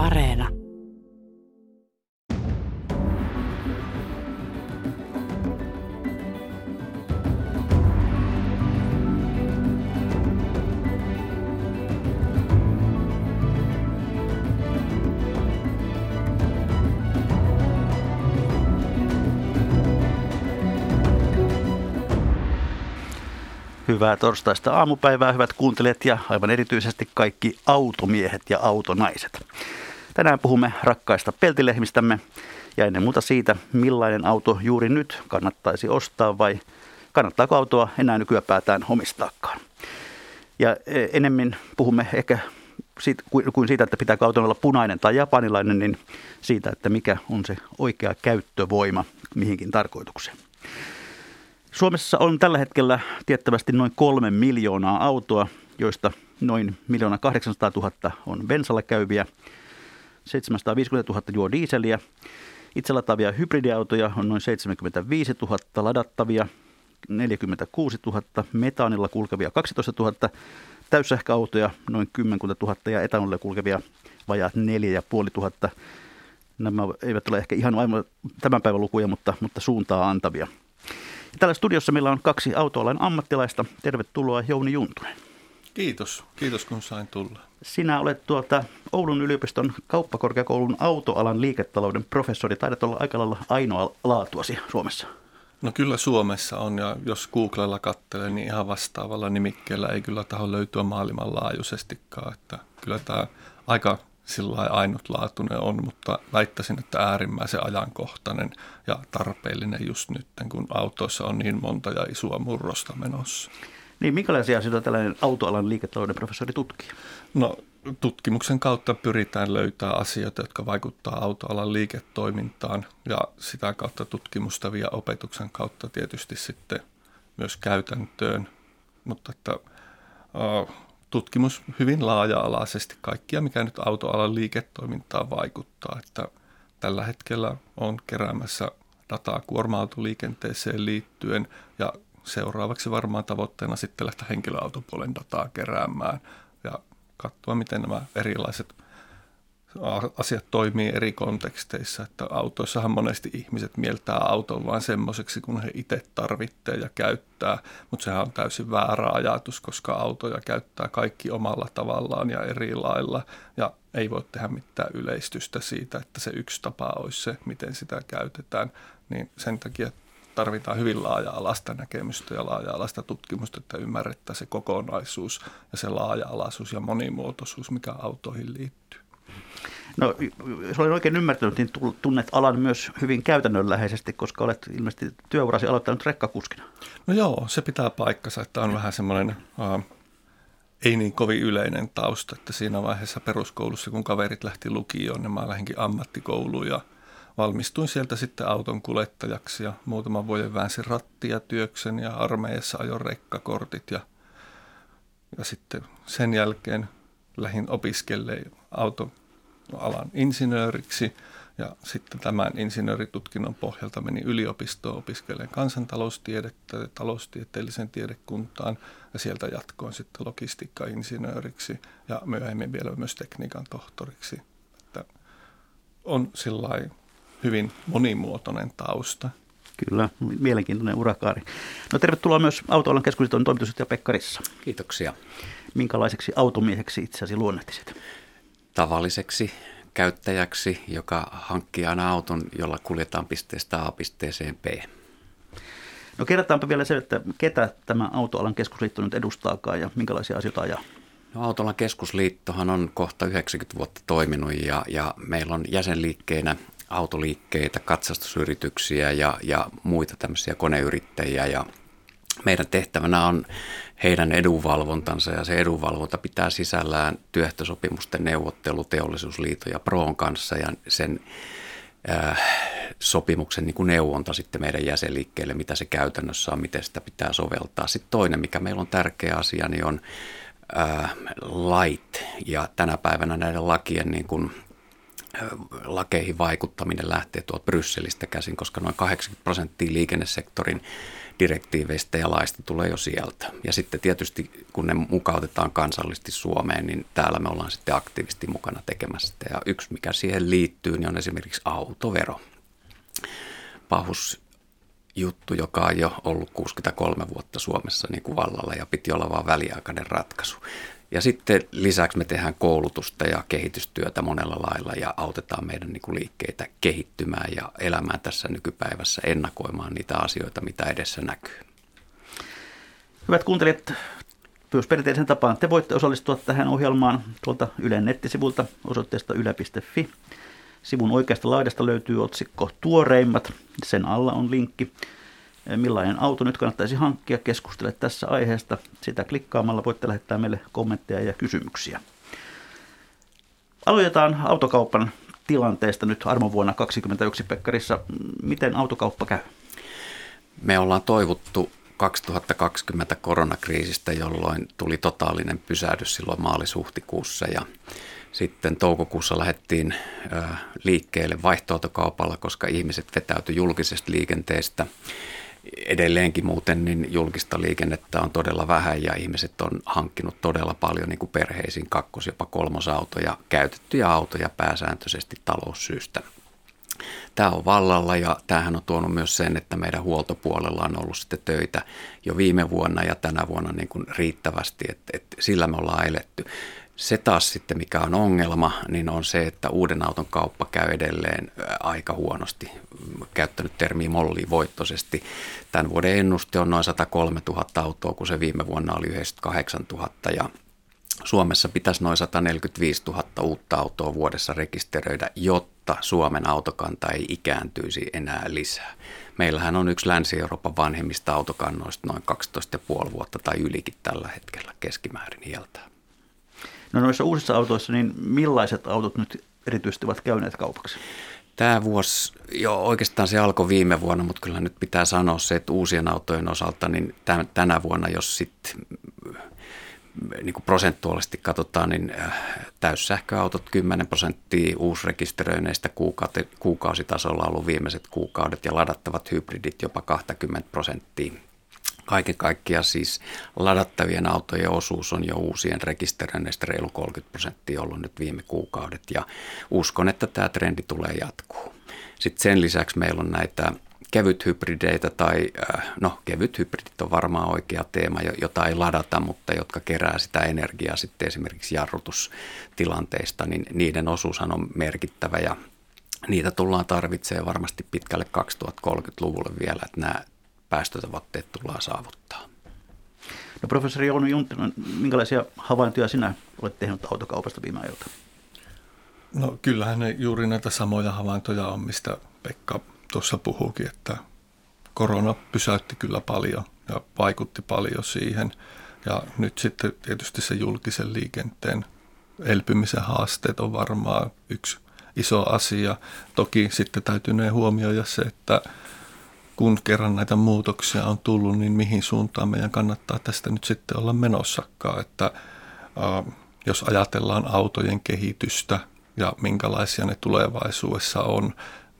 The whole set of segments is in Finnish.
Areena. Hyvää torstaista aamupäivää, hyvät kuuntelijat ja aivan erityisesti kaikki automiehet ja autonaiset. Tänään puhumme rakkaista peltilehmistämme ja ennen muuta siitä, millainen auto juuri nyt kannattaisi ostaa vai kannattaako autoa enää nykyäpäätään omistaakaan. Ja enemmän puhumme ehkä siitä, kuin siitä, että pitääkö auton olla punainen tai japanilainen, niin siitä, että mikä on se oikea käyttövoima mihinkin tarkoitukseen. Suomessa on tällä hetkellä tiettävästi noin kolme miljoonaa autoa, joista noin miljoona 800 000 on bensalla käyviä, 750 000 juo diiseliä, itselataavia hybridiautoja on noin 75 000, ladattavia 46 000, metaanilla kulkevia 12 000, täyssähköautoja noin 10 000 ja etanolilla kulkevia vajaat 4500. Nämä eivät ole ehkä ihan aivan tämän päivän lukuja, mutta, mutta suuntaa antavia. Täällä studiossa meillä on kaksi autoalan ammattilaista. Tervetuloa Jouni Juntunen. Kiitos. Kiitos kun sain tulla. Sinä olet tuolta Oulun yliopiston kauppakorkeakoulun autoalan liiketalouden professori. Taidat olla aika lailla ainoa laatuasi Suomessa. No kyllä Suomessa on ja jos Googlella katselee, niin ihan vastaavalla nimikkeellä ei kyllä taho löytyä maailmanlaajuisestikaan. Että kyllä tämä aika sillä ainutlaatuinen on, mutta väittäisin, että äärimmäisen ajankohtainen ja tarpeellinen just nyt, kun autoissa on niin monta ja isoa murrosta menossa. Niin, minkälaisia asioita tällainen autoalan liiketalouden professori tutkii? No, tutkimuksen kautta pyritään löytämään asioita, jotka vaikuttavat autoalan liiketoimintaan ja sitä kautta tutkimusta ja opetuksen kautta tietysti sitten myös käytäntöön. Mutta että, tutkimus hyvin laaja-alaisesti kaikkia, mikä nyt autoalan liiketoimintaan vaikuttaa. Että tällä hetkellä on keräämässä dataa kuorma-autoliikenteeseen liittyen ja seuraavaksi varmaan tavoitteena sitten lähteä henkilöautopuolen dataa keräämään ja katsoa, miten nämä erilaiset asiat toimii eri konteksteissa, että autoissahan monesti ihmiset mieltää auton vain semmoiseksi, kun he itse tarvitsee ja käyttää, mutta sehän on täysin väärä ajatus, koska autoja käyttää kaikki omalla tavallaan ja eri lailla ja ei voi tehdä mitään yleistystä siitä, että se yksi tapa olisi se, miten sitä käytetään, niin sen takia tarvitaan hyvin laaja-alaista näkemystä ja laaja-alaista tutkimusta, että ymmärrettäisiin se kokonaisuus ja se laaja-alaisuus ja monimuotoisuus, mikä autoihin liittyy. No, jos olen oikein ymmärtänyt, niin tunnet alan myös hyvin käytännönläheisesti, koska olet ilmeisesti työurasi aloittanut rekkakuskina. No joo, se pitää paikkansa, että on vähän semmoinen uh, ei niin kovin yleinen tausta, että siinä vaiheessa peruskoulussa, kun kaverit lähti lukioon, niin mä lähdinkin ammattikouluun ja valmistuin sieltä sitten auton kuljettajaksi ja muutaman vuoden väänsin rattia työksen ja armeijassa ajoin rekkakortit ja, ja sitten sen jälkeen lähdin opiskelemaan auton alan insinööriksi ja sitten tämän insinööritutkinnon pohjalta menin yliopistoon opiskelemaan kansantaloustiedettä ja taloustieteellisen tiedekuntaan ja sieltä jatkoin sitten logistiikka-insinööriksi ja myöhemmin vielä myös tekniikan tohtoriksi. Että on sillä hyvin monimuotoinen tausta. Kyllä, mielenkiintoinen urakaari. No tervetuloa myös Autoalan keskusliiton toimitusjohtaja Pekka Rissa. Kiitoksia. Minkälaiseksi automieheksi itseäsi luonnehtisit? tavalliseksi käyttäjäksi, joka hankkii aina auton, jolla kuljetaan pisteestä A pisteeseen B. No kerrotaanpa vielä se, että ketä tämä Autoalan keskusliitto nyt edustaakaan ja minkälaisia asioita ajaa? No, Autoalan keskusliittohan on kohta 90 vuotta toiminut ja, ja meillä on jäsenliikkeinä autoliikkeitä, katsastusyrityksiä ja, ja muita tämmöisiä koneyrittäjiä ja meidän tehtävänä on heidän edunvalvontansa ja se edunvalvonta pitää sisällään työehtosopimusten neuvottelu teollisuusliiton ja Proon kanssa ja sen äh, sopimuksen niin kuin neuvonta sitten meidän jäsenliikkeelle, mitä se käytännössä on, miten sitä pitää soveltaa. Sitten toinen, mikä meillä on tärkeä asia, niin on äh, lait ja tänä päivänä näiden lakien niin kuin lakeihin vaikuttaminen lähtee tuolta Brysselistä käsin, koska noin 80 prosenttia liikennesektorin direktiiveistä ja laista tulee jo sieltä. Ja sitten tietysti kun ne mukautetaan kansallisesti Suomeen, niin täällä me ollaan sitten aktiivisesti mukana tekemässä Ja yksi mikä siihen liittyy, niin on esimerkiksi autovero. Pahus juttu, joka on jo ollut 63 vuotta Suomessa niin kuin vallalla ja piti olla vain väliaikainen ratkaisu. Ja sitten lisäksi me tehdään koulutusta ja kehitystyötä monella lailla ja autetaan meidän niin kuin liikkeitä kehittymään ja elämään tässä nykypäivässä, ennakoimaan niitä asioita, mitä edessä näkyy. Hyvät kuuntelijat, myös perinteisen tapaan te voitte osallistua tähän ohjelmaan tuolta Ylen nettisivulta osoitteesta yle.fi. Sivun oikeasta laidasta löytyy otsikko Tuoreimmat. Sen alla on linkki millainen auto nyt kannattaisi hankkia, keskustele tässä aiheesta. Sitä klikkaamalla voitte lähettää meille kommentteja ja kysymyksiä. Aloitetaan autokaupan tilanteesta nyt armovuonna 2021 Pekkarissa. Miten autokauppa käy? Me ollaan toivottu 2020 koronakriisistä, jolloin tuli totaalinen pysähdys silloin maalis-huhtikuussa ja sitten toukokuussa lähdettiin liikkeelle vaihtoautokaupalla, koska ihmiset vetäytyi julkisesta liikenteestä edelleenkin muuten niin julkista liikennettä on todella vähän ja ihmiset on hankkinut todella paljon niin kuin perheisiin kakkos- jopa kolmosautoja, käytettyjä autoja pääsääntöisesti taloussyistä. Tämä on vallalla ja tämähän on tuonut myös sen, että meidän huoltopuolella on ollut sitten töitä jo viime vuonna ja tänä vuonna niin kuin riittävästi, että, että sillä me ollaan eletty. Se taas sitten, mikä on ongelma, niin on se, että uuden auton kauppa käy edelleen aika huonosti. Käyttänyt termiä voittoisesti. Tämän vuoden ennuste on noin 103 000 autoa, kun se viime vuonna oli 98 000 ja Suomessa pitäisi noin 145 000 uutta autoa vuodessa rekisteröidä, jotta Suomen autokanta ei ikääntyisi enää lisää. Meillähän on yksi Länsi-Euroopan vanhemmista autokannoista noin 12,5 vuotta tai ylikin tällä hetkellä keskimäärin hieltää. No noissa uusissa autoissa, niin millaiset autot nyt erityisesti ovat käyneet kaupaksi? Tämä vuosi, jo oikeastaan se alkoi viime vuonna, mutta kyllä nyt pitää sanoa se, että uusien autojen osalta, niin tänä vuonna, jos sitten niin kuin prosentuaalisesti katsotaan, niin äh, täyssähköautot 10 prosenttia uusrekisteröineistä kuukausitasolla on ollut viimeiset kuukaudet ja ladattavat hybridit jopa 20 prosenttia kaiken kaikkiaan siis ladattavien autojen osuus on jo uusien rekisteröinneistä reilu 30 prosenttia ollut nyt viime kuukaudet ja uskon, että tämä trendi tulee jatkuu. Sitten sen lisäksi meillä on näitä kevyt hybrideitä tai, äh, no kevyt hybridit on varmaan oikea teema, jota ei ladata, mutta jotka kerää sitä energiaa sitten esimerkiksi jarrutustilanteista, niin niiden osuushan on merkittävä ja niitä tullaan tarvitsemaan varmasti pitkälle 2030-luvulle vielä, että nämä päästötavoitteet tullaan saavuttaa. No professori Jouni Junttinen, minkälaisia havaintoja sinä olet tehnyt autokaupasta viime ajalta? No kyllähän ne juuri näitä samoja havaintoja on, mistä Pekka tuossa puhuukin, että korona pysäytti kyllä paljon ja vaikutti paljon siihen. Ja nyt sitten tietysti se julkisen liikenteen elpymisen haasteet on varmaan yksi iso asia. Toki sitten täytyy huomioida se, että kun kerran näitä muutoksia on tullut, niin mihin suuntaan meidän kannattaa tästä nyt sitten olla menossakaan. Että jos ajatellaan autojen kehitystä ja minkälaisia ne tulevaisuudessa on,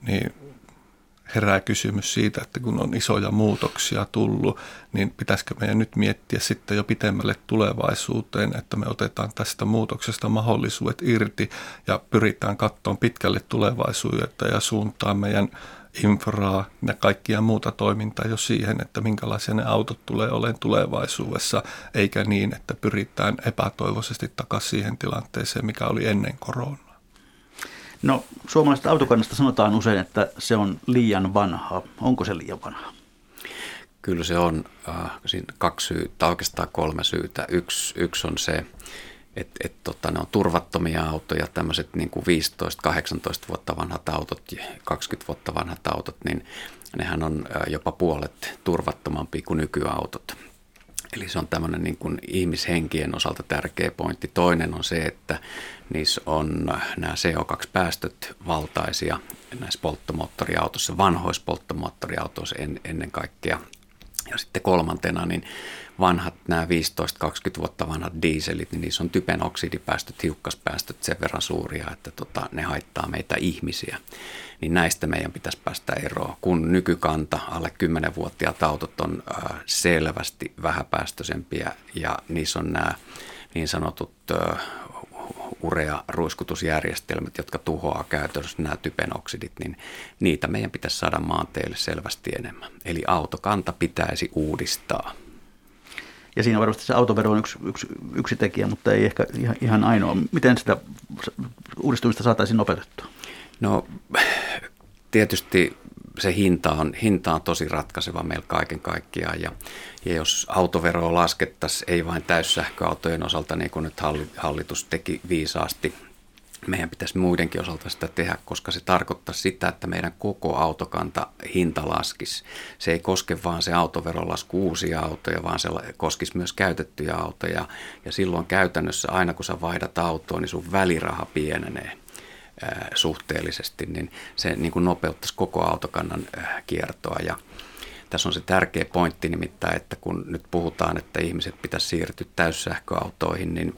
niin herää kysymys siitä, että kun on isoja muutoksia tullut, niin pitäisikö meidän nyt miettiä sitten jo pitemmälle tulevaisuuteen, että me otetaan tästä muutoksesta mahdollisuudet irti ja pyritään katsomaan pitkälle tulevaisuutta ja suuntaan meidän infraa ja kaikkia muuta toimintaa jo siihen, että minkälaisia ne autot tulee olemaan tulevaisuudessa, eikä niin, että pyritään epätoivoisesti takaisin siihen tilanteeseen, mikä oli ennen koronaa. No, suomalaisesta autokannasta sanotaan usein, että se on liian vanha. Onko se liian vanha? Kyllä se on. Äh, siinä kaksi syytä, oikeastaan kolme syytä. Yksi, yksi on se, että et, tota, ne on turvattomia autoja, tämmöiset niin kuin 15-18 vuotta vanhat autot, 20 vuotta vanhat autot, niin nehän on jopa puolet turvattomampi kuin nykyautot. Eli se on tämmöinen niin kuin ihmishenkien osalta tärkeä pointti. Toinen on se, että niissä on nämä CO2-päästöt valtaisia näissä polttomoottoriautoissa, vanhoissa polttomoottoriautoissa en, ennen kaikkea. Ja sitten kolmantena, niin vanhat nämä 15-20 vuotta vanhat dieselit, niin niissä on typen oksidipäästöt, hiukkaspäästöt sen verran suuria, että tota, ne haittaa meitä ihmisiä. Niin näistä meidän pitäisi päästä eroon, kun nykykanta, alle 10-vuotiaat autot on äh, selvästi vähäpäästöisempiä ja niissä on nämä niin sanotut äh, urea-ruiskutusjärjestelmät, jotka tuhoaa käytännössä nämä typenoksidit, niin niitä meidän pitäisi saada maanteille selvästi enemmän. Eli autokanta pitäisi uudistaa. Ja siinä varmasti se autovero on yksi, yksi, yksi tekijä, mutta ei ehkä ihan, ihan ainoa. Miten sitä uudistumista saataisiin nopeutettua? No tietysti se hinta on, hinta on tosi ratkaiseva meillä kaiken kaikkiaan. Ja, ja jos autoveroa laskettaisiin, ei vain täyssähköautojen osalta, niin kuin nyt hallitus teki viisaasti, meidän pitäisi muidenkin osalta sitä tehdä, koska se tarkoittaa sitä, että meidän koko autokanta hinta laskisi. Se ei koske vaan se autoverolasku uusia autoja, vaan se koskisi myös käytettyjä autoja. Ja silloin käytännössä aina kun sä vaihdat autoa, niin sun väliraha pienenee suhteellisesti, niin se niin kuin nopeuttaisi koko autokannan kiertoa. Ja tässä on se tärkeä pointti nimittäin, että kun nyt puhutaan, että ihmiset pitäisi siirtyä täyssähköautoihin, niin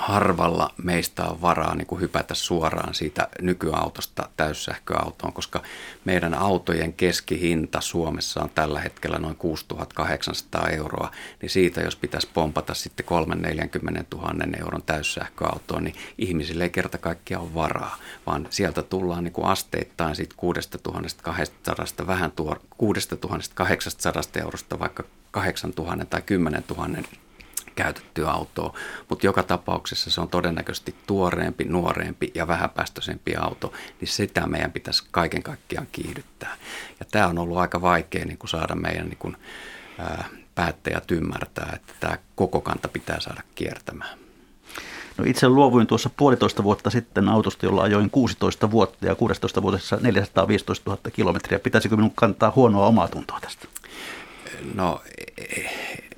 harvalla meistä on varaa niin kuin hypätä suoraan siitä nykyautosta täyssähköautoon, koska meidän autojen keskihinta Suomessa on tällä hetkellä noin 6800 euroa, niin siitä jos pitäisi pompata sitten 340 000 euron täyssähköautoon, niin ihmisille ei kerta kaikkiaan ole varaa, vaan sieltä tullaan niin kuin asteittain siitä 6200 vähän tuo 6800 eurosta vaikka 8000 tai 10 000 käytettyä autoa, mutta joka tapauksessa se on todennäköisesti tuoreempi, nuoreempi ja vähäpäästöisempi auto, niin sitä meidän pitäisi kaiken kaikkiaan kiihdyttää. Ja tämä on ollut aika vaikea niin kuin saada meidän niin kuin, ää, päättäjät ymmärtää, että tämä koko kanta pitää saada kiertämään. No itse luovuin tuossa puolitoista vuotta sitten autosta, jolla ajoin 16 vuotta ja 16 vuodessa 415 000 kilometriä. Pitäisikö minun kantaa huonoa omaa tuntoa tästä? No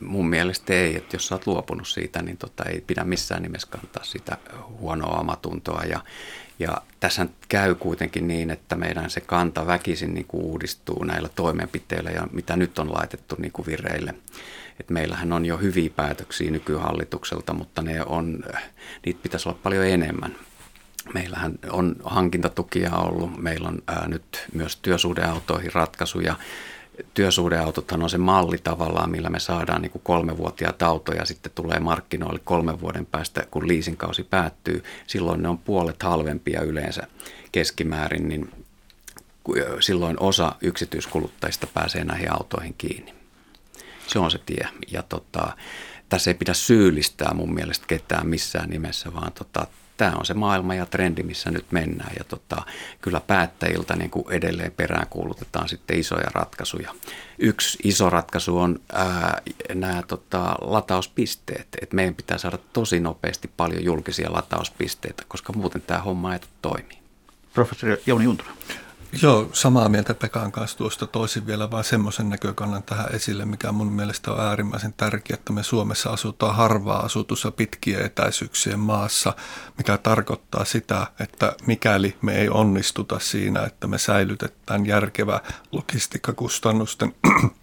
mun mielestä ei, että jos sä oot luopunut siitä, niin tota, ei pidä missään nimessä kantaa sitä huonoa omatuntoa. Ja, ja tässä käy kuitenkin niin, että meidän se kanta väkisin niin kuin uudistuu näillä toimenpiteillä ja mitä nyt on laitettu niin kuin vireille. Et meillähän on jo hyviä päätöksiä nykyhallitukselta, mutta ne on, niitä pitäisi olla paljon enemmän. Meillähän on hankintatukia ollut, meillä on ää, nyt myös työsuhdeautoihin ratkaisuja työsuhdeautothan on se malli tavallaan, millä me saadaan niin kuin kolmevuotiaat autoja sitten tulee markkinoille kolmen vuoden päästä, kun liisinkausi päättyy. Silloin ne on puolet halvempia yleensä keskimäärin, niin silloin osa yksityiskuluttajista pääsee näihin autoihin kiinni. Se on se tie. Ja tota, tässä ei pidä syyllistää mun mielestä ketään missään nimessä, vaan tota, tämä on se maailma ja trendi, missä nyt mennään. Ja tota, kyllä päättäjiltä niin kuin edelleen peräänkuulutetaan sitten isoja ratkaisuja. Yksi iso ratkaisu on ää, nämä tota, latauspisteet. Et meidän pitää saada tosi nopeasti paljon julkisia latauspisteitä, koska muuten tämä homma ei toimi. Professori Jouni Juntura. Joo, samaa mieltä Pekan kanssa tuosta. Toisin vielä vaan semmoisen näkökannan tähän esille, mikä mun mielestä on äärimmäisen tärkeää, että me Suomessa asutaan harvaa asutussa pitkien etäisyyksien maassa, mikä tarkoittaa sitä, että mikäli me ei onnistuta siinä, että me säilytetään järkevä logistiikkakustannusten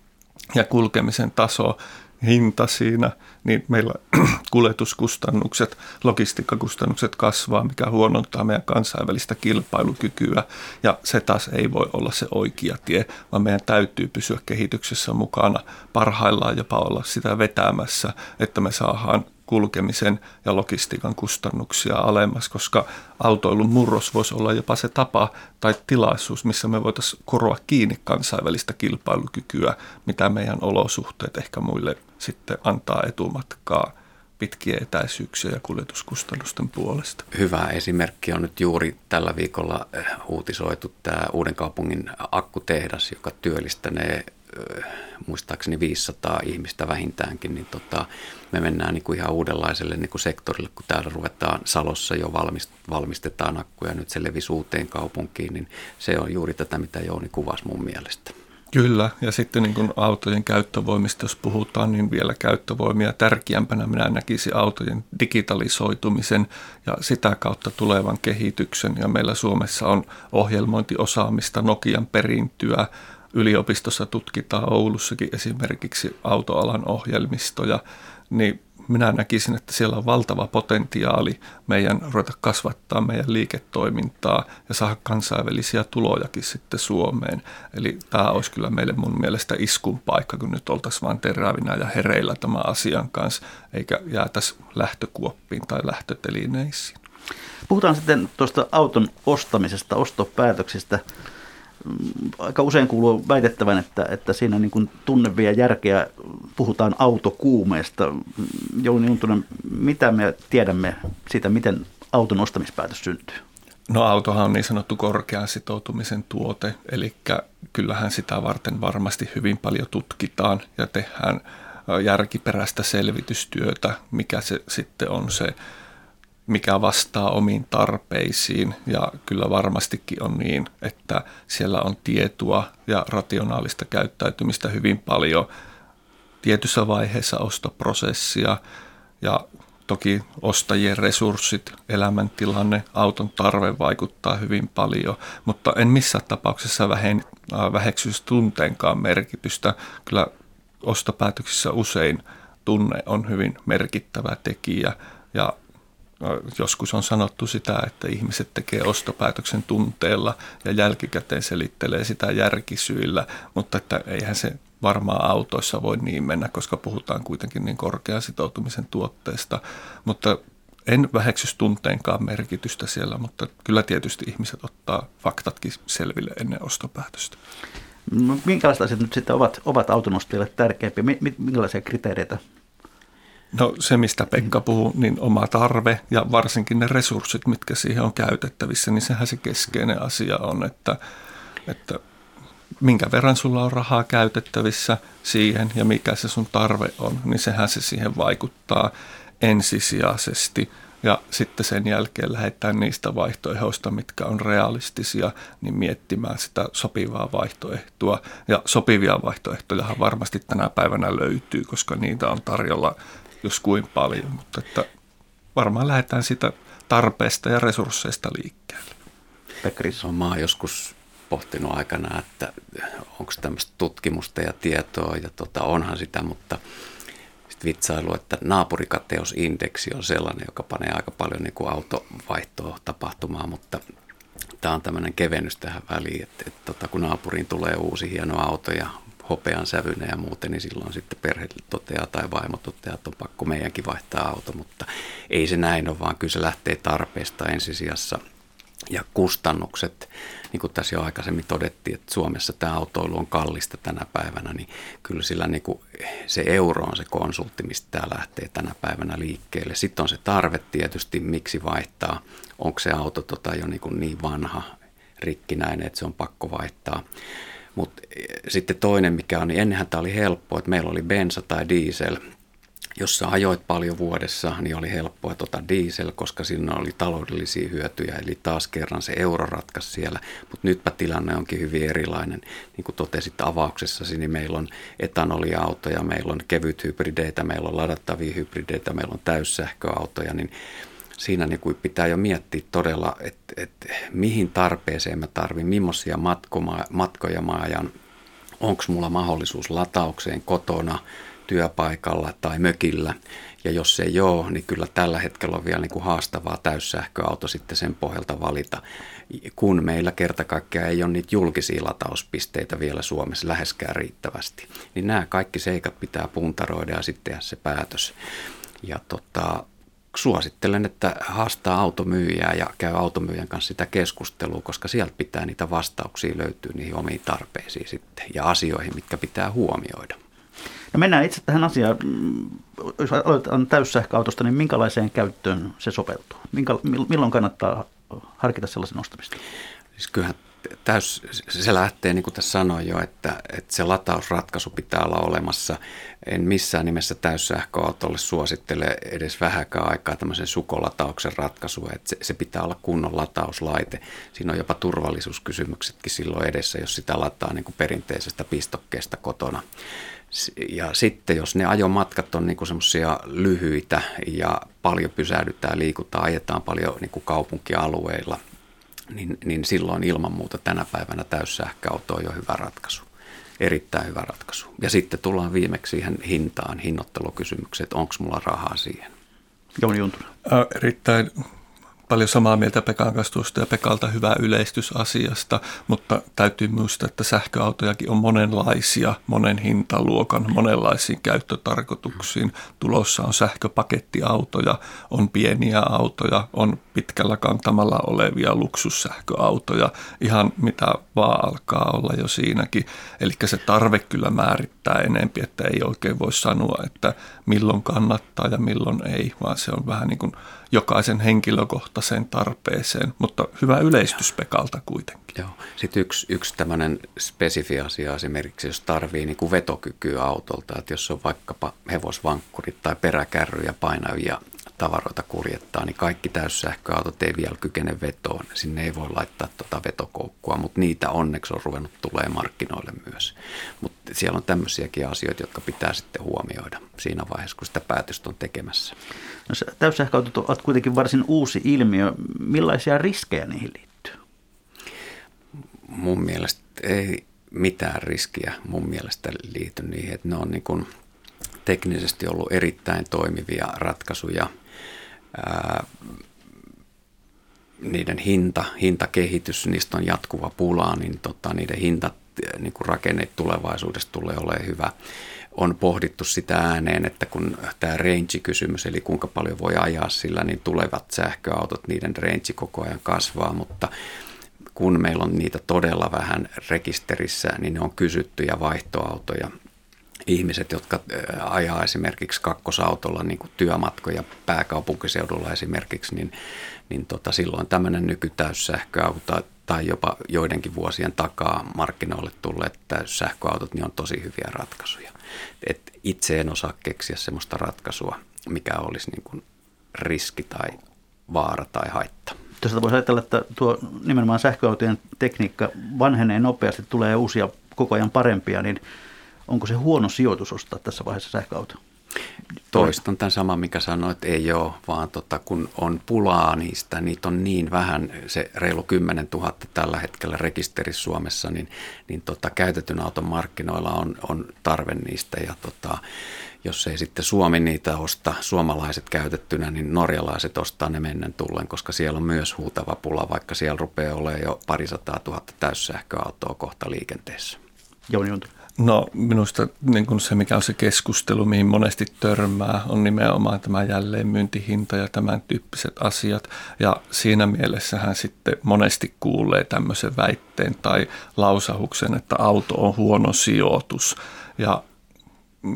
ja kulkemisen taso, hinta siinä, niin meillä kuljetuskustannukset, logistiikkakustannukset kasvaa, mikä huonontaa meidän kansainvälistä kilpailukykyä. Ja se taas ei voi olla se oikea tie, vaan meidän täytyy pysyä kehityksessä mukana, parhaillaan jopa olla sitä vetämässä, että me saadaan kulkemisen ja logistiikan kustannuksia alemmas, koska autoilun murros voisi olla jopa se tapa tai tilaisuus, missä me voitaisiin koroa kiinni kansainvälistä kilpailukykyä, mitä meidän olosuhteet ehkä muille sitten antaa etumatkaa pitkiä etäisyyksiä ja kuljetuskustannusten puolesta. Hyvä esimerkki on nyt juuri tällä viikolla eh, uutisoitu tämä Uuden kaupungin akkutehdas, joka työllistänee muistaakseni 500 ihmistä vähintäänkin, niin tota, me mennään niin kuin ihan uudenlaiselle niin kuin sektorille, kun täällä ruvetaan Salossa jo valmist, valmistetaan akkuja, nyt se levisi uuteen kaupunkiin, niin se on juuri tätä, mitä Jouni kuvasi mun mielestä. Kyllä, ja sitten niin kuin autojen käyttövoimista, jos puhutaan, niin vielä käyttövoimia tärkeämpänä minä näkisin autojen digitalisoitumisen ja sitä kautta tulevan kehityksen. Ja meillä Suomessa on ohjelmointiosaamista, Nokian perintyä, yliopistossa tutkitaan Oulussakin esimerkiksi autoalan ohjelmistoja, niin minä näkisin, että siellä on valtava potentiaali meidän ruveta kasvattaa meidän liiketoimintaa ja saada kansainvälisiä tulojakin sitten Suomeen. Eli tämä olisi kyllä meille mun mielestä iskun paikka, kun nyt oltaisiin vain terävinä ja hereillä tämän asian kanssa, eikä jäätäisi lähtökuoppiin tai lähtötelineisiin. Puhutaan sitten tuosta auton ostamisesta, ostopäätöksistä. Aika usein kuuluu väitettävän, että, että siinä niin kuin tunnevia järkeä puhutaan autokuumeesta. Jouni Juntunen, mitä me tiedämme siitä, miten auton ostamispäätös syntyy? No autohan on niin sanottu korkean sitoutumisen tuote, eli kyllähän sitä varten varmasti hyvin paljon tutkitaan ja tehdään järkiperäistä selvitystyötä, mikä se sitten on se mikä vastaa omiin tarpeisiin. Ja kyllä varmastikin on niin, että siellä on tietoa ja rationaalista käyttäytymistä hyvin paljon. Tietyssä vaiheessa ostoprosessia ja toki ostajien resurssit, elämäntilanne, auton tarve vaikuttaa hyvin paljon, mutta en missään tapauksessa äh, väheksyisi tunteenkaan merkitystä. Kyllä ostopäätöksissä usein tunne on hyvin merkittävä tekijä ja joskus on sanottu sitä, että ihmiset tekee ostopäätöksen tunteella ja jälkikäteen selittelee sitä järkisyillä, mutta että eihän se varmaan autoissa voi niin mennä, koska puhutaan kuitenkin niin korkean sitoutumisen tuotteesta. Mutta en väheksys tunteenkaan merkitystä siellä, mutta kyllä tietysti ihmiset ottaa faktatkin selville ennen ostopäätöstä. No, minkälaiset asiat nyt sitten ovat, ovat autonostajille tärkeimpiä? Minkälaisia kriteereitä No se, mistä Pekka puhuu, niin oma tarve ja varsinkin ne resurssit, mitkä siihen on käytettävissä, niin sehän se keskeinen asia on, että, että minkä verran sulla on rahaa käytettävissä siihen ja mikä se sun tarve on, niin sehän se siihen vaikuttaa ensisijaisesti. Ja sitten sen jälkeen lähdetään niistä vaihtoehdoista, mitkä on realistisia, niin miettimään sitä sopivaa vaihtoehtoa. Ja sopivia vaihtoehtoja varmasti tänä päivänä löytyy, koska niitä on tarjolla jos kuin paljon, mutta että varmaan lähdetään sitä tarpeesta ja resursseista liikkeelle. Pekris on maa joskus pohtinut aikana, että onko tämmöistä tutkimusta ja tietoa, ja tota, onhan sitä, mutta sitten vitsailu, että naapurikateusindeksi on sellainen, joka panee aika paljon niin autovaihtoa tapahtumaan, mutta tämä on tämmöinen kevennys tähän väliin, että, että tota, kun naapuriin tulee uusi hieno auto ja hopean sävyinen ja muuten, niin silloin sitten perhe toteaa tai vaimo toteaa, että on pakko meidänkin vaihtaa auto, mutta ei se näin ole, vaan kyllä se lähtee tarpeesta ensisijassa. Ja kustannukset, niin kuin tässä jo aikaisemmin todettiin, että Suomessa tämä autoilu on kallista tänä päivänä, niin kyllä sillä niin kuin se euro on se konsultti, mistä tämä lähtee tänä päivänä liikkeelle. Sitten on se tarve tietysti, miksi vaihtaa, onko se auto tota jo niin, kuin niin vanha, rikkinäinen, että se on pakko vaihtaa. Mutta eh, sitten toinen, mikä on, niin ennenhän tämä oli helppo, että meillä oli bensa tai diesel. Jos sä ajoit paljon vuodessa, niin oli helppoa tota diesel, koska siinä oli taloudellisia hyötyjä. Eli taas kerran se euro ratkaisi siellä. Mutta nytpä tilanne onkin hyvin erilainen. Niin kuin totesit avauksessasi, niin meillä on etanoliautoja, meillä on kevyt hybrideitä, meillä on ladattavia hybrideitä, meillä on täyssähköautoja. Niin siinä niin kuin pitää jo miettiä todella, että, että mihin tarpeeseen mä tarvin, millaisia matkoja mä ajan, onko mulla mahdollisuus lataukseen kotona, työpaikalla tai mökillä. Ja jos ei ole, niin kyllä tällä hetkellä on vielä niin kuin haastavaa täyssähköauto sitten sen pohjalta valita, kun meillä kerta kaikkiaan ei ole niitä julkisia latauspisteitä vielä Suomessa läheskään riittävästi. Niin nämä kaikki seikat pitää puntaroida ja sitten tehdä se päätös. Ja tota, suosittelen, että haastaa automyyjää ja käy automyyjän kanssa sitä keskustelua, koska sieltä pitää niitä vastauksia löytyä niihin omiin tarpeisiin sitten ja asioihin, mitkä pitää huomioida. No mennään itse tähän asiaan. Jos aloitetaan täyssähköautosta, niin minkälaiseen käyttöön se sopeutuu? Minkä, milloin kannattaa harkita sellaisen ostamista? Siis kyllähän täys, se lähtee, niin kuin tässä sanoin jo, että, että se latausratkaisu pitää olla olemassa. En missään nimessä täyssähköautolle suosittele edes vähäkään aikaa tämmöisen sukolatauksen ratkaisua, että se, se pitää olla kunnon latauslaite. Siinä on jopa turvallisuuskysymyksetkin silloin edessä, jos sitä lataa niin kuin perinteisestä pistokkeesta kotona. Ja sitten jos ne ajomatkat on niin semmoisia lyhyitä ja paljon pysähdytään, liikutaan, ajetaan paljon niin kuin kaupunkialueilla – niin, niin silloin ilman muuta tänä päivänä täyssähköauto on jo hyvä ratkaisu. erittäin hyvä ratkaisu. Ja sitten tullaan viimeksi siihen hintaan, hinnoittelukysymykseen, että onko mulla rahaa siihen. Jouni Juntunen. Erittäin paljon samaa mieltä Pekan kanssa ja Pekalta hyvää yleistys asiasta, mutta täytyy muistaa, että sähköautojakin on monenlaisia, monen hintaluokan, monenlaisiin käyttötarkoituksiin. Tulossa on sähköpakettiautoja, on pieniä autoja, on pitkällä kantamalla olevia luksussähköautoja, ihan mitä vaan alkaa olla jo siinäkin. Eli se tarve kyllä määrittää enempi, että ei oikein voi sanoa, että milloin kannattaa ja milloin ei, vaan se on vähän niin kuin jokaisen henkilökohtaiseen tarpeeseen, mutta hyvä yleistys Pekalta kuitenkin. Joo. Sitten yksi, yksi tämmöinen spesifi asia esimerkiksi, jos tarvii niin kuin vetokykyä autolta, että jos on vaikkapa hevosvankkurit tai peräkärryjä painavia tavaroita kuljettaa, niin kaikki täyssähköautot ei vielä kykene vetoon. Sinne ei voi laittaa tuota vetokoukkua, mutta niitä onneksi on ruvennut tulee markkinoille myös. Mutta siellä on tämmöisiäkin asioita, jotka pitää sitten huomioida siinä vaiheessa, kun sitä päätöstä on tekemässä. No, täyssähköautot ovat kuitenkin varsin uusi ilmiö. Millaisia riskejä niihin liittyy? Mun mielestä ei mitään riskiä mun mielestä liity niihin, että ne on niin kuin teknisesti ollut erittäin toimivia ratkaisuja – niiden hinta, hintakehitys, niistä on jatkuva pula, niin tota, niiden hinta niin kuin rakenne tulevaisuudessa tulee olemaan hyvä. On pohdittu sitä ääneen, että kun tämä range-kysymys, eli kuinka paljon voi ajaa sillä, niin tulevat sähköautot, niiden range koko ajan kasvaa, mutta kun meillä on niitä todella vähän rekisterissä, niin ne on kysyttyjä vaihtoautoja ihmiset, jotka ajaa esimerkiksi kakkosautolla niin kuin työmatkoja pääkaupunkiseudulla esimerkiksi, niin, niin tota, silloin tämmöinen nykytäyssähköauto tai jopa joidenkin vuosien takaa markkinoille tulleet täyssähköautot, niin on tosi hyviä ratkaisuja. Et itse en osaa keksiä sellaista ratkaisua, mikä olisi niin kuin riski tai vaara tai haitta. Tuosta voisi ajatella, että tuo nimenomaan sähköautojen tekniikka vanhenee nopeasti, tulee uusia koko ajan parempia, niin onko se huono sijoitus ostaa tässä vaiheessa sähköauto? Toistan tämän saman, mikä sanoit, että ei ole, vaan tota, kun on pulaa niistä, niitä on niin vähän, se reilu 10 000 tällä hetkellä rekisterissä Suomessa, niin, niin tota, käytetyn auton markkinoilla on, on tarve niistä ja tota, jos ei sitten Suomi niitä osta, suomalaiset käytettynä, niin norjalaiset ostaa ne mennen tullen, koska siellä on myös huutava pula, vaikka siellä rupeaa olemaan jo parisataa tuhatta täyssähköautoa kohta liikenteessä. Jouni Juntu. No minusta niin kuin se, mikä on se keskustelu, mihin monesti törmää, on nimenomaan tämä jälleenmyyntihinta ja tämän tyyppiset asiat. Ja siinä mielessähän sitten monesti kuulee tämmöisen väitteen tai lausahuksen, että auto on huono sijoitus. Ja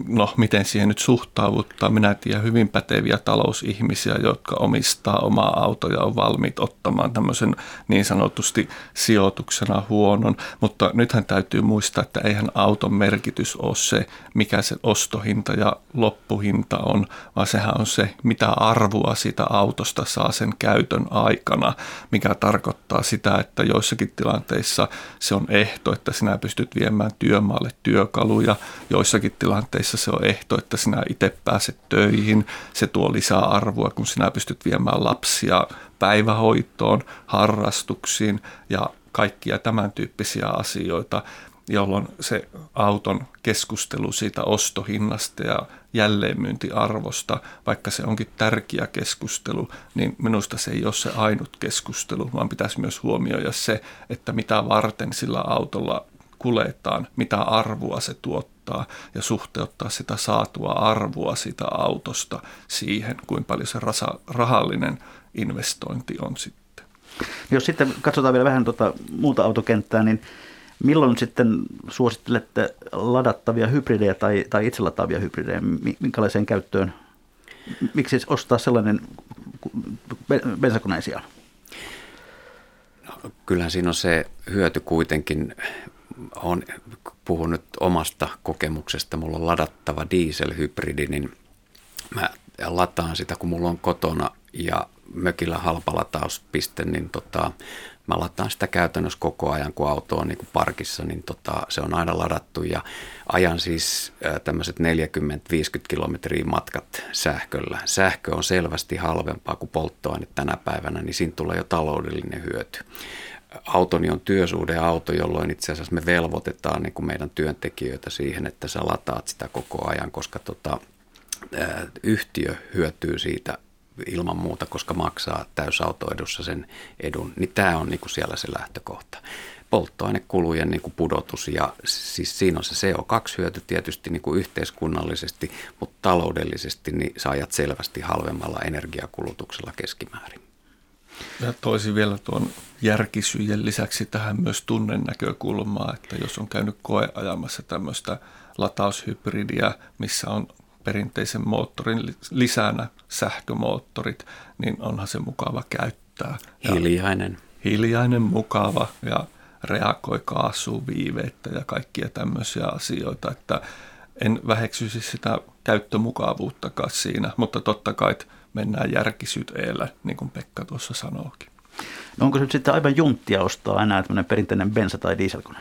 no miten siihen nyt suhtaavuttaa. Minä tiedän hyvin päteviä talousihmisiä, jotka omistaa omaa autoa ja on valmiit ottamaan tämmöisen niin sanotusti sijoituksena huonon. Mutta nythän täytyy muistaa, että eihän auton merkitys ole se, mikä se ostohinta ja loppuhinta on, vaan sehän on se, mitä arvoa sitä autosta saa sen käytön aikana, mikä tarkoittaa sitä, että joissakin tilanteissa se on ehto, että sinä pystyt viemään työmaalle työkaluja, joissakin tilanteissa periaatteessa se on ehto, että sinä itse pääset töihin. Se tuo lisää arvoa, kun sinä pystyt viemään lapsia päivähoitoon, harrastuksiin ja kaikkia tämän tyyppisiä asioita, jolloin se auton keskustelu siitä ostohinnasta ja jälleenmyyntiarvosta, vaikka se onkin tärkeä keskustelu, niin minusta se ei ole se ainut keskustelu, vaan pitäisi myös huomioida se, että mitä varten sillä autolla kuljetaan, mitä arvoa se tuottaa ja suhteuttaa sitä saatua arvoa sitä autosta siihen, kuinka paljon se rasa, rahallinen investointi on sitten. Jos sitten katsotaan vielä vähän tuota muuta autokenttää, niin milloin sitten suosittelette ladattavia hybridejä tai, tai itselataavia hybridejä? Minkälaiseen käyttöön? Miksi ostaa sellainen bensakoneen sijaan? No, kyllähän siinä on se hyöty kuitenkin olen puhunut omasta kokemuksesta. Mulla on ladattava dieselhybridi, niin mä lataan sitä, kun mulla on kotona ja mökillä halpalatauspiste, niin tota, mä lataan sitä käytännössä koko ajan, kun auto on niin kuin parkissa, niin tota, se on aina ladattu ja ajan siis tämmöiset 40-50 kilometriä matkat sähköllä. Sähkö on selvästi halvempaa kuin polttoaine tänä päivänä, niin siinä tulee jo taloudellinen hyöty. Autoni on työsuhdeauto, jolloin itse asiassa me velvoitetaan niin kuin meidän työntekijöitä siihen, että sä lataat sitä koko ajan, koska tota, yhtiö hyötyy siitä ilman muuta, koska maksaa täysautoedussa sen edun, niin tämä on niin kuin siellä se lähtökohta. Polttoainekulujen niin kuin pudotus ja siis siinä on se CO2-hyöty tietysti niin kuin yhteiskunnallisesti, mutta taloudellisesti niin saajat selvästi halvemmalla energiakulutuksella keskimäärin. Ja toisi vielä tuon järkisyjen lisäksi tähän myös tunnennäkökulmaa, että jos on käynyt koeajamassa tämmöistä lataushybridiä, missä on perinteisen moottorin lisänä sähkömoottorit, niin onhan se mukava käyttää. Hiljainen. Ja hiljainen, mukava ja reagoi kaasuun viiveettä ja kaikkia tämmöisiä asioita, että en väheksyisi sitä käyttömukavuuttakaan siinä, mutta totta kai mennään järkisyteellä, niin kuin Pekka tuossa sanookin. No onko se nyt sitten aivan junttia ostaa enää tämmöinen perinteinen bensa- tai dieselkone?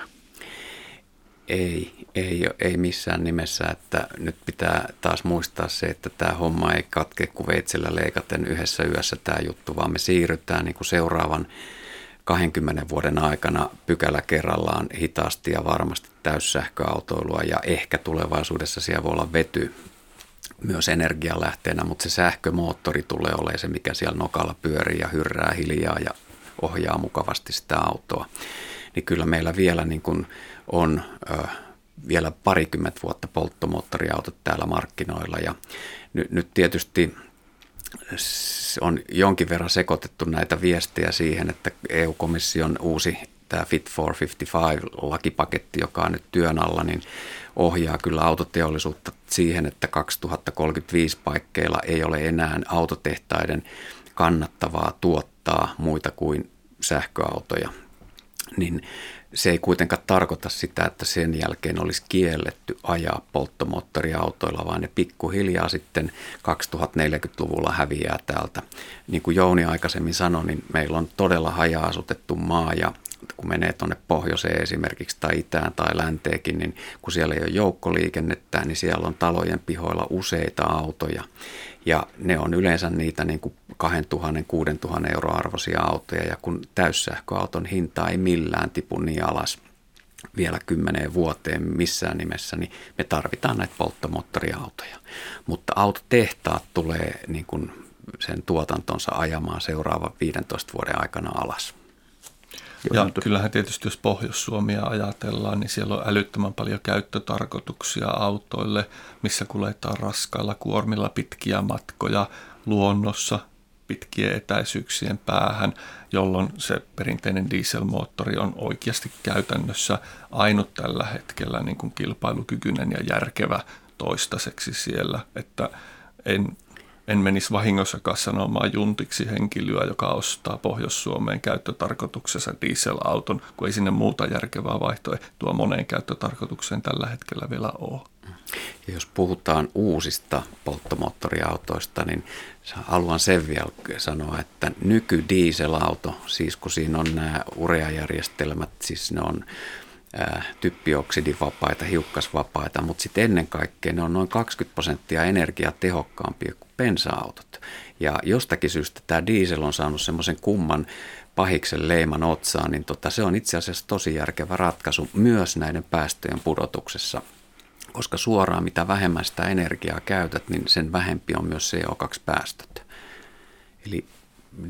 Ei, ei, ei missään nimessä, että nyt pitää taas muistaa se, että tämä homma ei katke kuin veitsellä leikaten yhdessä yössä tämä juttu, vaan me siirrytään niin kuin seuraavan 20 vuoden aikana pykälä kerrallaan hitaasti ja varmasti täyssähköautoilua ja ehkä tulevaisuudessa siellä voi olla vety myös energialähteenä, mutta se sähkömoottori tulee olemaan se, mikä siellä nokalla pyörii ja hyrrää hiljaa ja ohjaa mukavasti sitä autoa. Niin kyllä meillä vielä niin kuin on ö, vielä parikymmentä vuotta polttomoottoriautot täällä markkinoilla ja nyt, nyt tietysti on jonkin verran sekoitettu näitä viestejä siihen, että EU-komission uusi tämä Fit for 55-lakipaketti, joka on nyt työn alla, niin ohjaa kyllä autoteollisuutta siihen, että 2035 paikkeilla ei ole enää autotehtaiden kannattavaa tuottaa muita kuin sähköautoja. Niin se ei kuitenkaan tarkoita sitä, että sen jälkeen olisi kielletty ajaa polttomoottoriautoilla, vaan ne pikkuhiljaa sitten 2040-luvulla häviää täältä. Niin kuin Jouni aikaisemmin sanoi, niin meillä on todella haja-asutettu maa ja kun menee tuonne pohjoiseen esimerkiksi tai itään tai länteekin, niin kun siellä ei ole joukkoliikennettä, niin siellä on talojen pihoilla useita autoja. Ja ne on yleensä niitä niin kuin 2000 6000 euroa arvoisia autoja ja kun täyssähköauton hinta ei millään tipu niin alas vielä kymmeneen vuoteen missään nimessä, niin me tarvitaan näitä polttomoottoriautoja. Mutta autotehtaat tulee niin kuin sen tuotantonsa ajamaan seuraavan 15 vuoden aikana alas. Ja kyllähän tietysti, jos Pohjois-Suomia ajatellaan, niin siellä on älyttömän paljon käyttötarkoituksia autoille, missä kuljetaan raskailla kuormilla pitkiä matkoja luonnossa pitkien etäisyyksien päähän, jolloin se perinteinen dieselmoottori on oikeasti käytännössä ainut tällä hetkellä niin kuin kilpailukykyinen ja järkevä toistaiseksi siellä, että en en menisi vahingossakaan sanomaan juntiksi henkilöä, joka ostaa Pohjois-Suomeen käyttötarkoituksessa dieselauton, kun ei sinne muuta järkevää vaihtoehtoa moneen käyttötarkoitukseen tällä hetkellä vielä ole. Ja jos puhutaan uusista polttomoottoriautoista, niin haluan sen vielä sanoa, että nykydieselauto, siis kun siinä on nämä ureajärjestelmät, siis ne on typpioksidivapaita, hiukkasvapaita, mutta sitten ennen kaikkea ne on noin 20 prosenttia energiatehokkaampia kuin bensa-autot. Ja jostakin syystä tämä diesel on saanut semmoisen kumman pahiksen leiman otsaan, niin tota, se on itse asiassa tosi järkevä ratkaisu myös näiden päästöjen pudotuksessa. Koska suoraan mitä vähemmän sitä energiaa käytät, niin sen vähempi on myös CO2-päästöt. Eli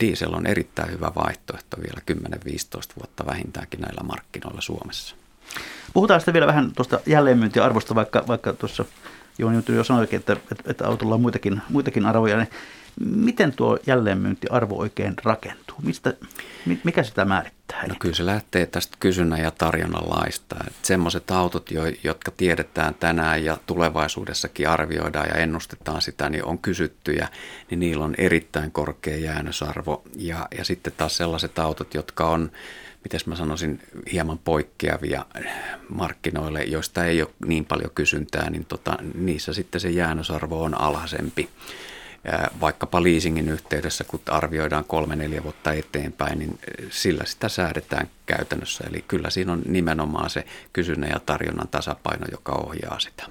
diesel on erittäin hyvä vaihtoehto vielä 10-15 vuotta vähintäänkin näillä markkinoilla Suomessa. Puhutaan sitten vielä vähän tuosta jälleenmyyntiarvosta, vaikka, vaikka tuossa Jooni jo sanoikin, että, että, että autolla on muitakin, muitakin arvoja. Niin miten tuo jälleenmyyntiarvo oikein rakentuu? Mistä, mikä sitä määrittää? No kyllä se lähtee tästä kysynnän ja tarjonnan laista. Semmoiset autot, jotka tiedetään tänään ja tulevaisuudessakin arvioidaan ja ennustetaan sitä, niin on kysyttyjä, niin niillä on erittäin korkea jäännösarvo. Ja, ja sitten taas sellaiset autot, jotka on miten mä sanoisin, hieman poikkeavia markkinoille, joista ei ole niin paljon kysyntää, niin tota, niissä sitten se jäännösarvo on alhaisempi. Vaikkapa leasingin yhteydessä, kun arvioidaan kolme-neljä vuotta eteenpäin, niin sillä sitä säädetään käytännössä. Eli kyllä siinä on nimenomaan se kysynnän ja tarjonnan tasapaino, joka ohjaa sitä.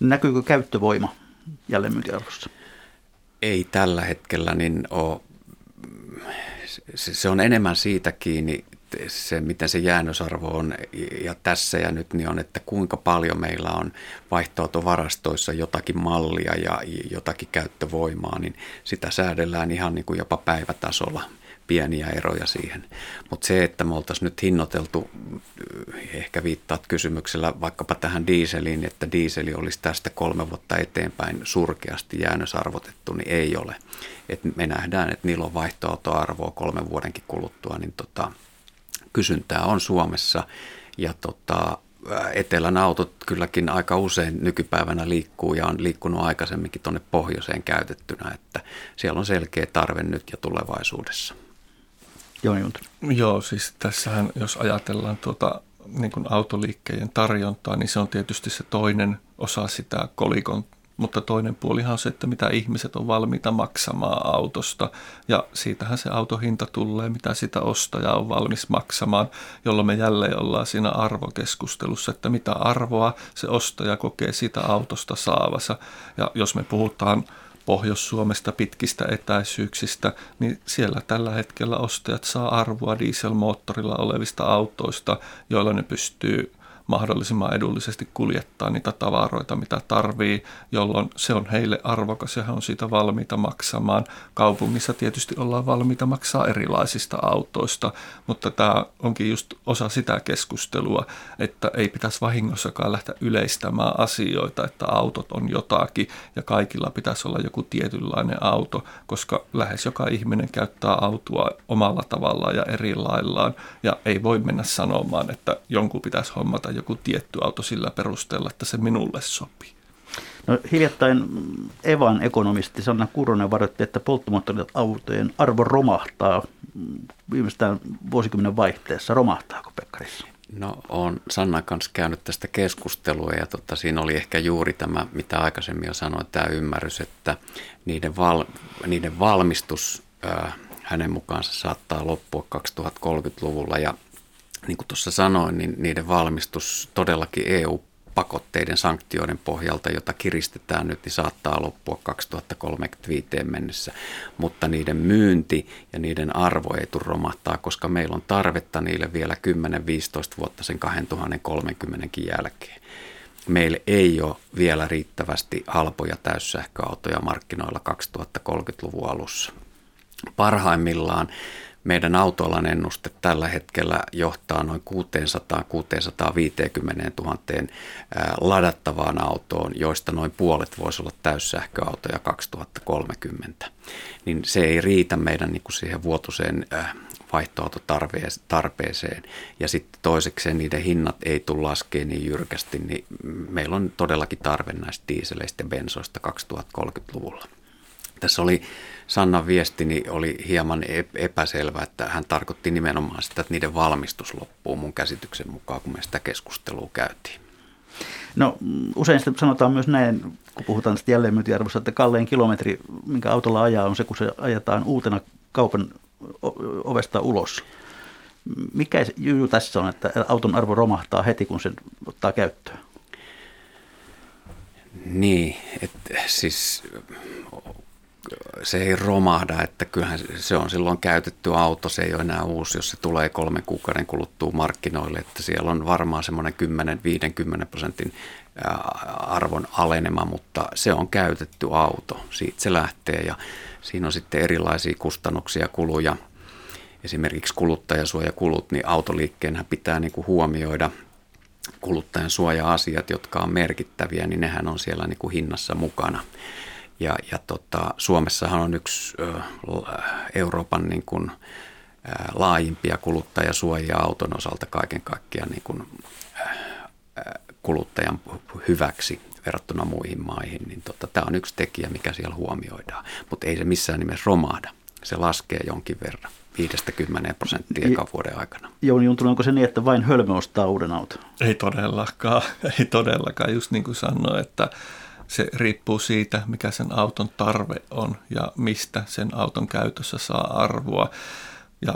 Näkyykö käyttövoima jälleenmyyntiarvossa? Ei tällä hetkellä, niin ole. Se on enemmän siitä kiinni se, miten se jäännösarvo on ja tässä ja nyt, niin on, että kuinka paljon meillä on vaihtoautovarastoissa jotakin mallia ja jotakin käyttövoimaa, niin sitä säädellään ihan niin kuin jopa päivätasolla pieniä eroja siihen. Mutta se, että me oltaisiin nyt hinnoiteltu, ehkä viittaat kysymyksellä vaikkapa tähän diiseliin, että diiseli olisi tästä kolme vuotta eteenpäin surkeasti jäännösarvotettu, niin ei ole. Et me nähdään, että niillä on vaihtoautoarvoa kolmen vuodenkin kuluttua, niin tota, kysyntää on Suomessa ja tota, etelän autot kylläkin aika usein nykypäivänä liikkuu ja on liikkunut aikaisemminkin tuonne pohjoiseen käytettynä, että siellä on selkeä tarve nyt ja tulevaisuudessa. Joo, Joo, siis tässähän jos ajatellaan tuota niin kuin autoliikkeiden tarjontaa, niin se on tietysti se toinen osa sitä kolikon mutta toinen puolihan on se, että mitä ihmiset on valmiita maksamaan autosta ja siitähän se autohinta tulee, mitä sitä ostaja on valmis maksamaan, jolloin me jälleen ollaan siinä arvokeskustelussa, että mitä arvoa se ostaja kokee sitä autosta saavassa. Ja jos me puhutaan Pohjois-Suomesta pitkistä etäisyyksistä, niin siellä tällä hetkellä ostajat saa arvoa dieselmoottorilla olevista autoista, joilla ne pystyy mahdollisimman edullisesti kuljettaa niitä tavaroita, mitä tarvii, jolloin se on heille arvokas ja he on siitä valmiita maksamaan. Kaupungissa tietysti ollaan valmiita maksaa erilaisista autoista, mutta tämä onkin just osa sitä keskustelua, että ei pitäisi vahingossakaan lähteä yleistämään asioita, että autot on jotakin ja kaikilla pitäisi olla joku tietynlainen auto, koska lähes joka ihminen käyttää autoa omalla tavallaan ja eri laillaan ja ei voi mennä sanomaan, että jonkun pitäisi hommata joku tietty auto sillä perusteella, että se minulle sopii. No, hiljattain Evan ekonomisti Sanna Kuronen varoitti, että polttomoottoriautojen arvo romahtaa viimeistään vuosikymmenen vaihteessa. Romahtaako Pekkarissa? No on Sannan kanssa käynyt tästä keskustelua ja tota, siinä oli ehkä juuri tämä, mitä aikaisemmin jo sanoin, tämä ymmärrys, että niiden, val, niiden valmistus äh, hänen mukaansa saattaa loppua 2030-luvulla ja niin kuin tuossa sanoin, niin niiden valmistus todellakin EU-pakotteiden sanktioiden pohjalta, jota kiristetään nyt, niin saattaa loppua 2035 mennessä. Mutta niiden myynti ja niiden arvo ei tule romahtaa, koska meillä on tarvetta niille vielä 10-15 vuotta sen 2030 jälkeen. Meillä ei ole vielä riittävästi halpoja täyssähköautoja markkinoilla 2030-luvun alussa. Parhaimmillaan meidän autoalan ennuste tällä hetkellä johtaa noin 600-650 000 ladattavaan autoon, joista noin puolet voisi olla täyssähköautoja 2030. Niin se ei riitä meidän niin kuin siihen vuotuiseen vaihtoautotarpeeseen. Ja sitten toisekseen niiden hinnat ei tule laskeen niin jyrkästi, niin meillä on todellakin tarve näistä diiseleistä ja bensoista 2030-luvulla. Tässä oli Sannan viestini oli hieman epäselvä, että hän tarkoitti nimenomaan sitä, että niiden valmistus loppuu mun käsityksen mukaan, kun me sitä keskustelua käytiin. No usein sanotaan myös näin, kun puhutaan tästä jälleenmyyntiarvosta, että kallein kilometri, minkä autolla ajaa, on se, kun se ajetaan uutena kaupan ovesta ulos. Mikä juju tässä on, että auton arvo romahtaa heti, kun sen ottaa käyttöön? Niin, että siis se ei romahda, että kyllähän se on silloin käytetty auto, se ei ole enää uusi, jos se tulee kolmen kuukauden kuluttua markkinoille, että siellä on varmaan semmoinen 10-50 prosentin arvon alenema, mutta se on käytetty auto, siitä se lähtee ja siinä on sitten erilaisia kustannuksia, kuluja, esimerkiksi kuluttajasuojakulut, niin autoliikkeenhän pitää niin kuin huomioida. Kuluttajan suoja-asiat, jotka on merkittäviä, niin nehän on siellä niin kuin hinnassa mukana. Ja, ja tota, Suomessahan on yksi ö, Euroopan niin kuin, ö, laajimpia kuluttajasuojia auton osalta kaiken kaikkiaan niin kuin, ö, kuluttajan hyväksi verrattuna muihin maihin. Niin tota, tämä on yksi tekijä, mikä siellä huomioidaan, mutta ei se missään nimessä romahda. Se laskee jonkin verran. 5-10 prosenttia ekan vuoden aikana. Jouni Juntunen, onko se niin, että vain hölmö ostaa uuden auton? Ei todellakaan, ei todellakaan. Just niin kuin sanoin, että se riippuu siitä, mikä sen auton tarve on ja mistä sen auton käytössä saa arvoa. Ja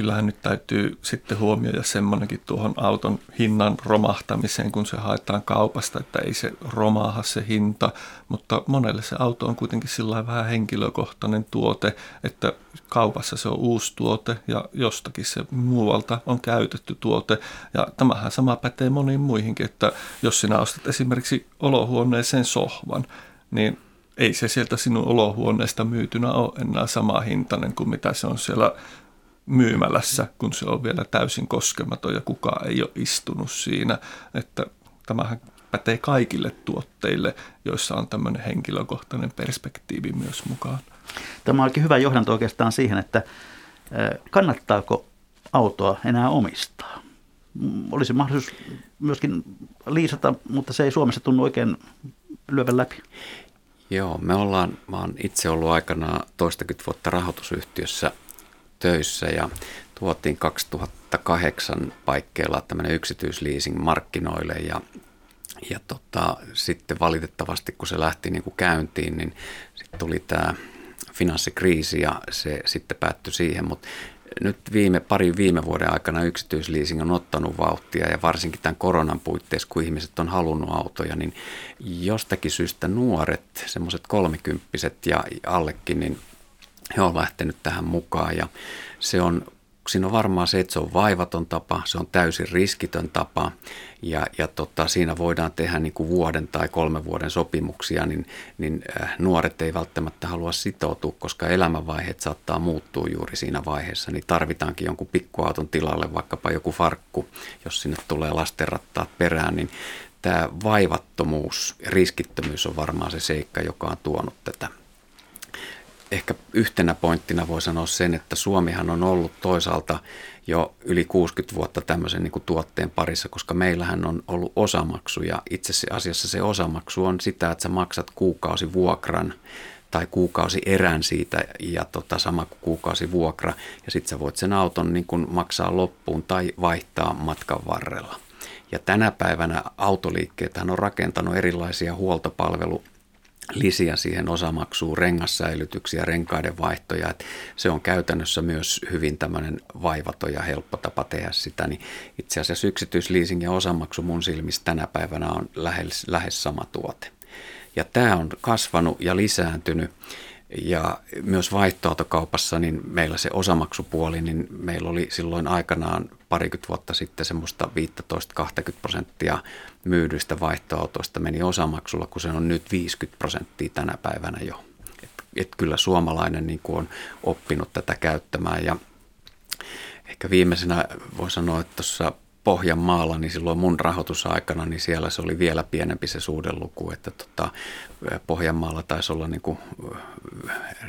kyllähän nyt täytyy sitten huomioida semmoinenkin tuohon auton hinnan romahtamiseen, kun se haetaan kaupasta, että ei se romaaha se hinta, mutta monelle se auto on kuitenkin sillä vähän henkilökohtainen tuote, että kaupassa se on uusi tuote ja jostakin se muualta on käytetty tuote. Ja tämähän sama pätee moniin muihinkin, että jos sinä ostat esimerkiksi olohuoneeseen sohvan, niin ei se sieltä sinun olohuoneesta myytynä ole enää sama hintainen kuin mitä se on siellä myymälässä, kun se on vielä täysin koskematon ja kukaan ei ole istunut siinä. Että tämähän pätee kaikille tuotteille, joissa on tämmöinen henkilökohtainen perspektiivi myös mukaan. Tämä onkin hyvä johdanto oikeastaan siihen, että kannattaako autoa enää omistaa. Olisi mahdollisuus myöskin liisata, mutta se ei Suomessa tunnu oikein lyövän läpi. Joo, me ollaan, mä oon itse ollut aikanaan toistakymmentä vuotta rahoitusyhtiössä töissä ja tuotiin 2008 paikkeilla tämmöinen yksityisleasing markkinoille ja, ja tota, sitten valitettavasti kun se lähti niin kuin käyntiin, niin sitten tuli tämä finanssikriisi ja se sitten päättyi siihen, mutta nyt viime, pari viime vuoden aikana yksityisleasing on ottanut vauhtia ja varsinkin tämän koronan puitteissa, kun ihmiset on halunnut autoja, niin jostakin syystä nuoret, semmoiset kolmikymppiset ja allekin, niin he on lähtenyt tähän mukaan ja se on siinä on varmaan se, että se on vaivaton tapa, se on täysin riskitön tapa ja, ja tota, siinä voidaan tehdä niin kuin vuoden tai kolmen vuoden sopimuksia, niin, niin äh, nuoret ei välttämättä halua sitoutua, koska elämänvaiheet saattaa muuttua juuri siinä vaiheessa, niin tarvitaankin jonkun pikkuauton tilalle, vaikkapa joku farkku, jos sinne tulee lastenrattaat perään, niin tämä vaivattomuus, riskittömyys on varmaan se seikka, joka on tuonut tätä yhtenä pointtina voi sanoa sen, että Suomihan on ollut toisaalta jo yli 60 vuotta tämmöisen niin kuin tuotteen parissa, koska meillähän on ollut osamaksu ja itse asiassa se osamaksu on sitä, että sä maksat kuukausi vuokran tai kuukausi erän siitä ja tota, sama kuin kuukausi vuokra ja sitten sä voit sen auton niin kuin maksaa loppuun tai vaihtaa matkan varrella. Ja tänä päivänä autoliikkeet on rakentanut erilaisia huoltopalvelu lisiä siihen osamaksuun, rengassäilytyksiä, renkaiden vaihtoja. Että se on käytännössä myös hyvin tämmöinen vaivaton ja helppo tapa tehdä sitä. Niin itse asiassa yksityisleasing ja osamaksu mun silmissä tänä päivänä on lähes, lähes sama tuote. Ja tämä on kasvanut ja lisääntynyt ja myös vaihtoautokaupassa, niin meillä se osamaksupuoli, niin meillä oli silloin aikanaan parikymmentä vuotta sitten semmoista 15-20 prosenttia myydyistä vaihtoautoista meni osamaksulla, kun se on nyt 50 prosenttia tänä päivänä jo. Et, et kyllä suomalainen niin kuin on oppinut tätä käyttämään ja ehkä viimeisenä voi sanoa, että tuossa Pohjanmaalla, niin silloin mun rahoitusaikana, niin siellä se oli vielä pienempi se suhdeluku, että tota, Pohjanmaalla taisi olla niin kuin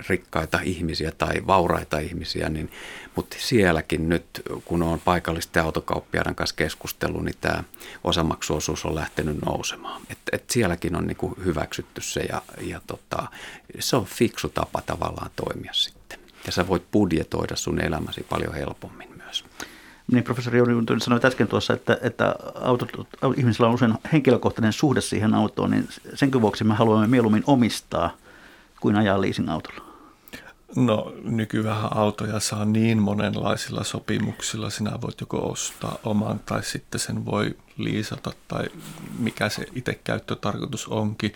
rikkaita ihmisiä tai vauraita ihmisiä, niin, mutta sielläkin nyt, kun on paikallisten autokauppiaiden kanssa keskustellut, niin tämä osamaksuosuus on lähtenyt nousemaan. Et, et sielläkin on niin kuin hyväksytty se ja, ja tota, se on fiksu tapa tavallaan toimia sitten. Ja sä voit budjetoida sun elämäsi paljon helpommin. Niin professori Jouni Juntunen sanoi äsken tuossa, että, että autot, ihmisillä on usein henkilökohtainen suhde siihen autoon, niin sen vuoksi me haluamme mieluummin omistaa kuin ajaa leasing-autolla. No nykyään autoja saa niin monenlaisilla sopimuksilla. Sinä voit joko ostaa oman tai sitten sen voi liisata tai mikä se itse käyttötarkoitus onkin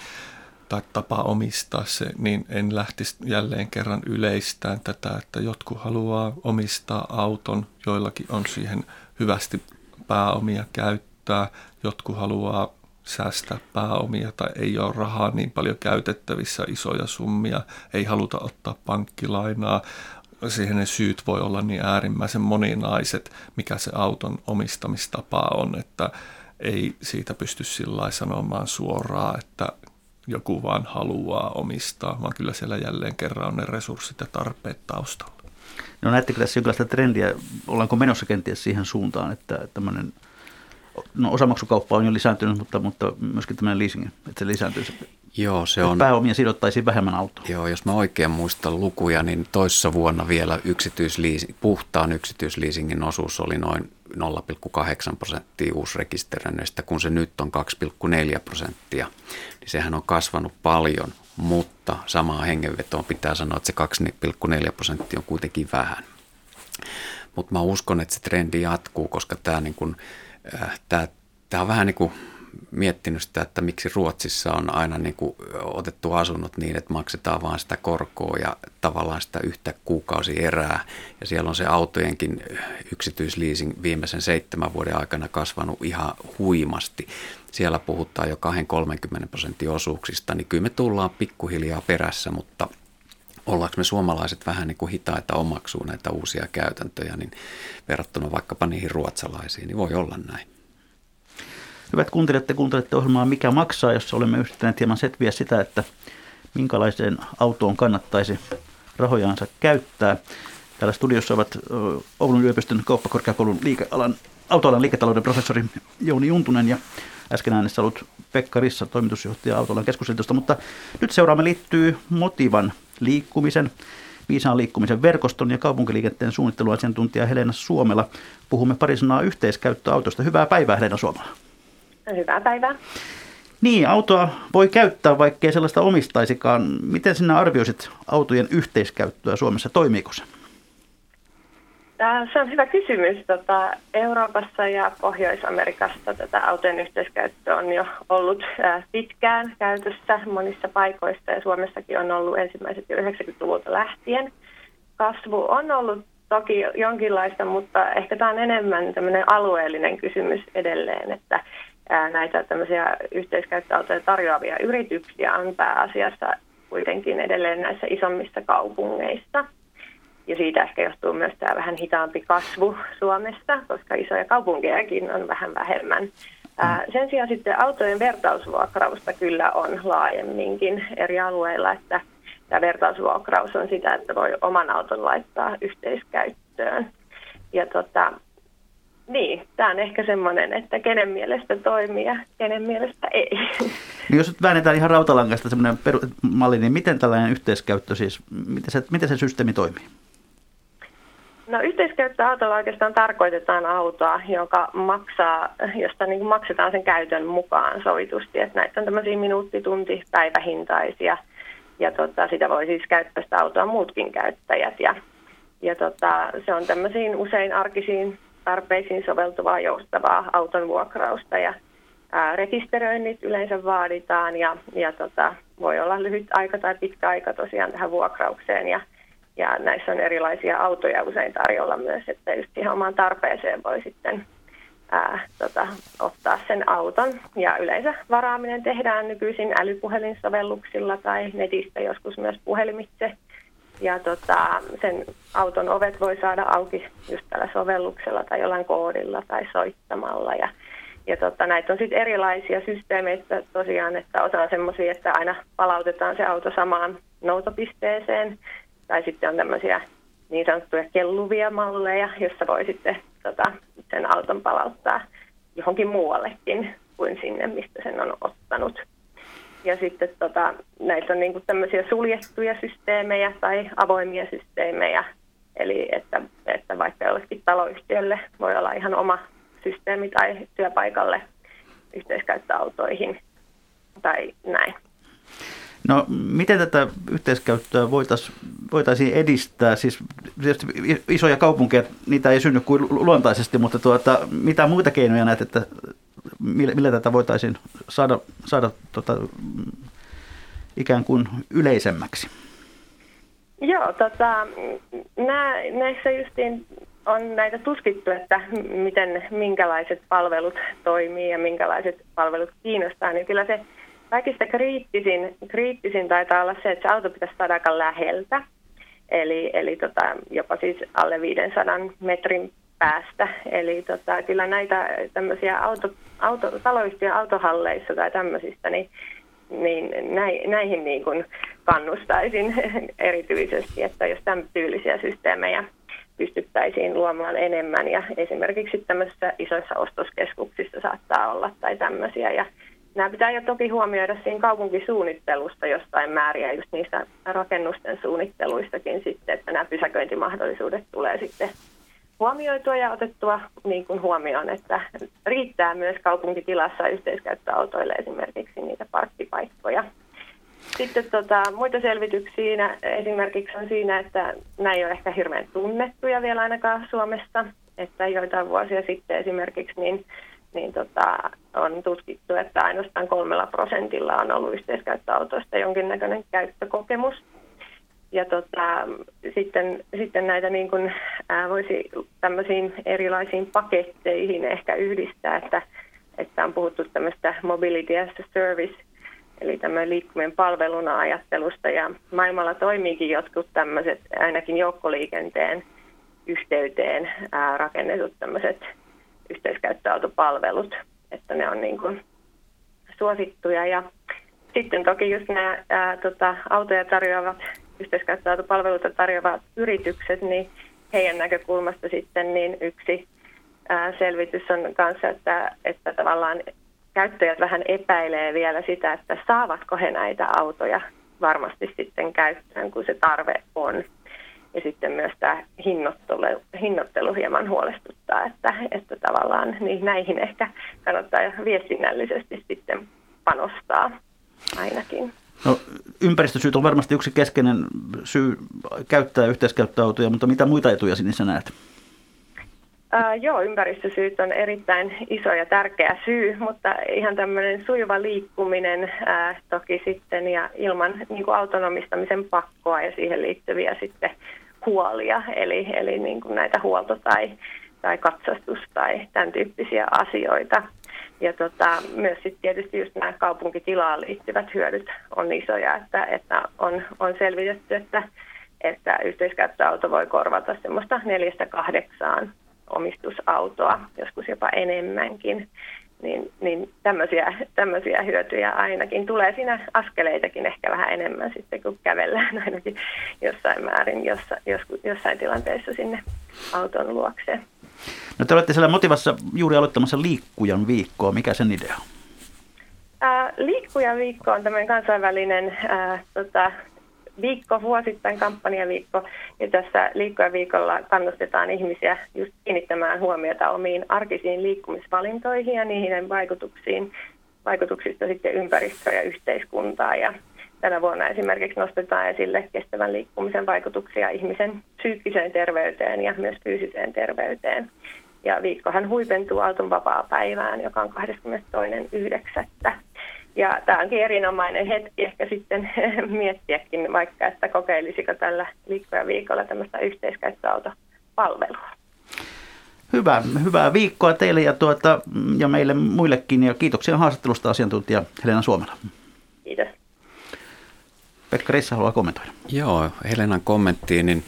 tai tapa omistaa se, niin en lähtisi jälleen kerran yleistään tätä, että jotkut haluaa omistaa auton, joillakin on siihen hyvästi pääomia käyttää, jotkut haluaa säästää pääomia tai ei ole rahaa niin paljon käytettävissä, isoja summia, ei haluta ottaa pankkilainaa. Siihen ne syyt voi olla niin äärimmäisen moninaiset, mikä se auton omistamistapa on, että ei siitä pysty sillä sanomaan suoraan, että joku vaan haluaa omistaa, vaan kyllä siellä jälleen kerran on ne resurssit ja tarpeet taustalla. No näettekö tässä jonkinlaista trendiä, ollaanko menossa kenties siihen suuntaan, että tämmöinen no osamaksukauppa on jo lisääntynyt, mutta, mutta myöskin tämmöinen leasing, että se lisääntyy. Joo, se on... Pääomia sidottaisiin vähemmän autoon. Joo, jos mä oikein muistan lukuja, niin toissa vuonna vielä yksityisliising, puhtaan yksityisleasingin osuus oli noin 0,8 prosenttia uusrekisteröinneistä, kun se nyt on 2,4 prosenttia. Niin sehän on kasvanut paljon, mutta samaa hengenvetoon pitää sanoa, että se 2,4 prosenttia on kuitenkin vähän. mutta mä uskon, että se trendi jatkuu, koska tämä niin äh, tää, tää on vähän niin kuin miettinyt sitä, että miksi Ruotsissa on aina niin kuin otettu asunnot niin, että maksetaan vain sitä korkoa ja tavallaan sitä yhtä kuukausi erää. Ja siellä on se autojenkin yksityisleasing viimeisen seitsemän vuoden aikana kasvanut ihan huimasti. Siellä puhutaan jo 20-30 prosentin osuuksista, niin kyllä me tullaan pikkuhiljaa perässä, mutta ollaanko me suomalaiset vähän niin kuin hitaita omaksuu näitä uusia käytäntöjä, niin verrattuna vaikkapa niihin ruotsalaisiin, niin voi olla näin. Hyvät kuuntelijat, te kuuntelette ohjelmaa Mikä maksaa, jossa olemme yrittäneet hieman setviä sitä, että minkälaiseen autoon kannattaisi rahojaansa käyttää. Täällä studiossa ovat Oulun yliopiston kauppakorkeakoulun liikealan, autoalan liiketalouden professori Jouni Juntunen ja äsken äänessä ollut Pekka Rissa, toimitusjohtaja autoalan keskusliitosta, mutta nyt seuraamme liittyy Motivan liikkumisen, viisaan liikkumisen verkoston ja kaupunkiliikenteen suunnitteluasiantuntija Helena Suomela. Puhumme pari sanaa yhteiskäyttöautosta. Hyvää päivää Helena Suomela. Hyvää päivää. Niin, autoa voi käyttää, vaikkei sellaista omistaisikaan. Miten sinä arvioisit autojen yhteiskäyttöä Suomessa? Toimiiko se? Se on hyvä kysymys. Tota, Euroopassa ja Pohjois-Amerikassa tätä autojen yhteiskäyttöä on jo ollut pitkään käytössä monissa paikoissa ja Suomessakin on ollut ensimmäiset jo 90-luvulta lähtien. Kasvu on ollut toki jonkinlaista, mutta ehkä tämä on enemmän tämmöinen alueellinen kysymys edelleen, että näitä tämmöisiä yhteiskäyttöautoja tarjoavia yrityksiä on pääasiassa kuitenkin edelleen näissä isommissa kaupungeissa. Ja siitä ehkä johtuu myös tämä vähän hitaampi kasvu Suomessa, koska isoja kaupunkejakin on vähän vähemmän. Sen sijaan sitten autojen vertausvuokrausta kyllä on laajemminkin eri alueilla, että tämä vertausvuokraus on sitä, että voi oman auton laittaa yhteiskäyttöön. Ja tota, niin, tämä on ehkä semmoinen, että kenen mielestä toimii ja kenen mielestä ei. Niin jos nyt väännetään ihan rautalangasta semmoinen malli, niin miten tällainen yhteiskäyttö siis, miten se, miten se systeemi toimii? No yhteiskäyttöautolla oikeastaan tarkoitetaan autoa, joka maksaa, josta niin maksetaan sen käytön mukaan sovitusti. Että näitä on tämmöisiä minuutti, tunti, päivähintaisia ja tota, sitä voi siis käyttää sitä autoa muutkin käyttäjät. Ja, ja tota, se on tämmöisiin usein arkisiin tarpeisiin soveltuvaa joustavaa auton vuokrausta ja rekisteröinnit yleensä vaaditaan ja, ja tota, voi olla lyhyt aika tai pitkä aika tosiaan tähän vuokraukseen ja, ja näissä on erilaisia autoja usein tarjolla myös, että just ihan omaan tarpeeseen voi sitten ää, tota, ottaa sen auton. Ja yleensä varaaminen tehdään nykyisin älypuhelinsovelluksilla tai netistä joskus myös puhelimitse ja tota, sen auton ovet voi saada auki just tällä sovelluksella tai jollain koodilla tai soittamalla. Ja, ja tota, näitä on sitten erilaisia systeemeitä tosiaan, että osa on semmoisia, että aina palautetaan se auto samaan noutopisteeseen. Tai sitten on tämmöisiä niin sanottuja kelluvia malleja, jossa voi sitten tota, sen auton palauttaa johonkin muuallekin kuin sinne, mistä sen on ottanut. Ja sitten tota, näitä on niinku tämmöisiä suljettuja systeemejä tai avoimia systeemejä. Eli että, että vaikka jollekin taloyhtiölle voi olla ihan oma systeemi tai työpaikalle yhteiskäyttöautoihin tai näin. No miten tätä yhteiskäyttöä voitaisiin voitaisiin edistää? Siis isoja kaupunkeja, niitä ei synny kuin luontaisesti, mutta tuota, mitä muita keinoja näet, että millä, millä tätä voitaisiin saada, saada tota, ikään kuin yleisemmäksi? Joo, tota, nää, näissä justiin on näitä tuskittu, että miten, minkälaiset palvelut toimii ja minkälaiset palvelut kiinnostaa, niin kyllä se kaikista kriittisin, kriittisin taitaa olla se, että se auto pitäisi saada aika läheltä. Eli, eli tota, jopa siis alle 500 metrin päästä. Eli tota, kyllä näitä tämmöisiä auto, auto, taloyhtiön autohalleissa tai tämmöisistä, niin, niin näihin niin kuin kannustaisin erityisesti, että jos tämän tyylisiä systeemejä pystyttäisiin luomaan enemmän ja esimerkiksi tämmöisissä isoissa ostoskeskuksissa saattaa olla tai tämmöisiä ja Nämä pitää jo toki huomioida siinä kaupunkisuunnittelusta jostain määriä, just niistä rakennusten suunnitteluistakin sitten, että nämä pysäköintimahdollisuudet tulee sitten huomioitua ja otettua niin kuin huomioon, että riittää myös kaupunkitilassa yhteiskäyttöautoille esimerkiksi niitä parkkipaikkoja. Sitten tota, muita selvityksiä esimerkiksi on siinä, että nämä ei ole ehkä hirveän tunnettuja vielä ainakaan Suomessa. Että joitain vuosia sitten esimerkiksi niin, niin tota, on tutkittu, että ainoastaan kolmella prosentilla on ollut yhteiskäyttöautoista jonkinnäköinen käyttökokemus. Ja tota, sitten, sitten näitä niin kuin, ää, voisi tämmöisiin erilaisiin paketteihin ehkä yhdistää, että, että on puhuttu tämmöistä mobility as a service, eli tämmöinen liikkuminen palveluna ajattelusta. Ja maailmalla toimiikin jotkut tämmöiset, ainakin joukkoliikenteen yhteyteen ää, rakennetut tämmöiset yhteiskäyttöautopalvelut, että ne on niin kuin suosittuja. Ja sitten toki just nämä ää, tota, autoja tarjoavat yhteiskäyttöautopalveluita tarjoavat yritykset, niin heidän näkökulmasta sitten niin yksi selvitys on kanssa, että, että tavallaan käyttäjät vähän epäilee vielä sitä, että saavatko he näitä autoja varmasti sitten käyttöön, kun se tarve on. Ja sitten myös tämä hinnoittelu, hinnoittelu hieman huolestuttaa, että, että tavallaan niin näihin ehkä kannattaa viestinnällisesti sitten panostaa ainakin. No, ympäristösyyt on varmasti yksi keskeinen syy käyttää yhteiskäyttöautoja, mutta mitä muita etuja sinne näet? Uh, joo, ympäristösyyt on erittäin iso ja tärkeä syy, mutta ihan tämmöinen sujuva liikkuminen uh, toki sitten ja ilman niin kuin autonomistamisen pakkoa ja siihen liittyviä sitten huolia, eli, eli niin kuin näitä huolto- tai, tai katsastus- tai tämän tyyppisiä asioita. Ja tota, myös sitten tietysti just nämä kaupunkitilaan liittyvät hyödyt on isoja, että, että on, on selvitetty, että, että yhteiskäyttöauto voi korvata semmoista neljästä kahdeksaan omistusautoa, joskus jopa enemmänkin. Niin, niin tämmöisiä, tämmöisiä hyötyjä ainakin tulee siinä askeleitakin ehkä vähän enemmän sitten, kun kävellään ainakin jossain määrin, jossa, jos, jossain tilanteessa sinne auton luokse. No te olette siellä Motivassa juuri aloittamassa Liikkujan viikkoa. Mikä sen idea on? Ää, Liikkujan viikko on tämmöinen kansainvälinen ää, tota, viikko, vuosittain kampanjaviikko. Ja tässä liikkujan viikolla kannustetaan ihmisiä just kiinnittämään huomiota omiin arkisiin liikkumisvalintoihin ja niihin vaikutuksiin, vaikutuksista sitten ympäristöä ja yhteiskuntaa. Ja tänä vuonna esimerkiksi nostetaan esille kestävän liikkumisen vaikutuksia ihmisen psyykkiseen terveyteen ja myös fyysiseen terveyteen. Ja viikkohan huipentuu auton vapaa-päivään, joka on 22.9. Ja tämä onkin erinomainen hetki ehkä sitten miettiäkin vaikka, että kokeilisiko tällä liikkoja viikolla tämmöistä yhteiskäyttöautopalvelua. Hyvä, hyvää viikkoa teille ja, tuota, ja meille muillekin ja kiitoksia haastattelusta asiantuntija Helena Suomela. Kiitos. Pekka Rissa haluaa kommentoida. Joo, Helenan kommenttiin, niin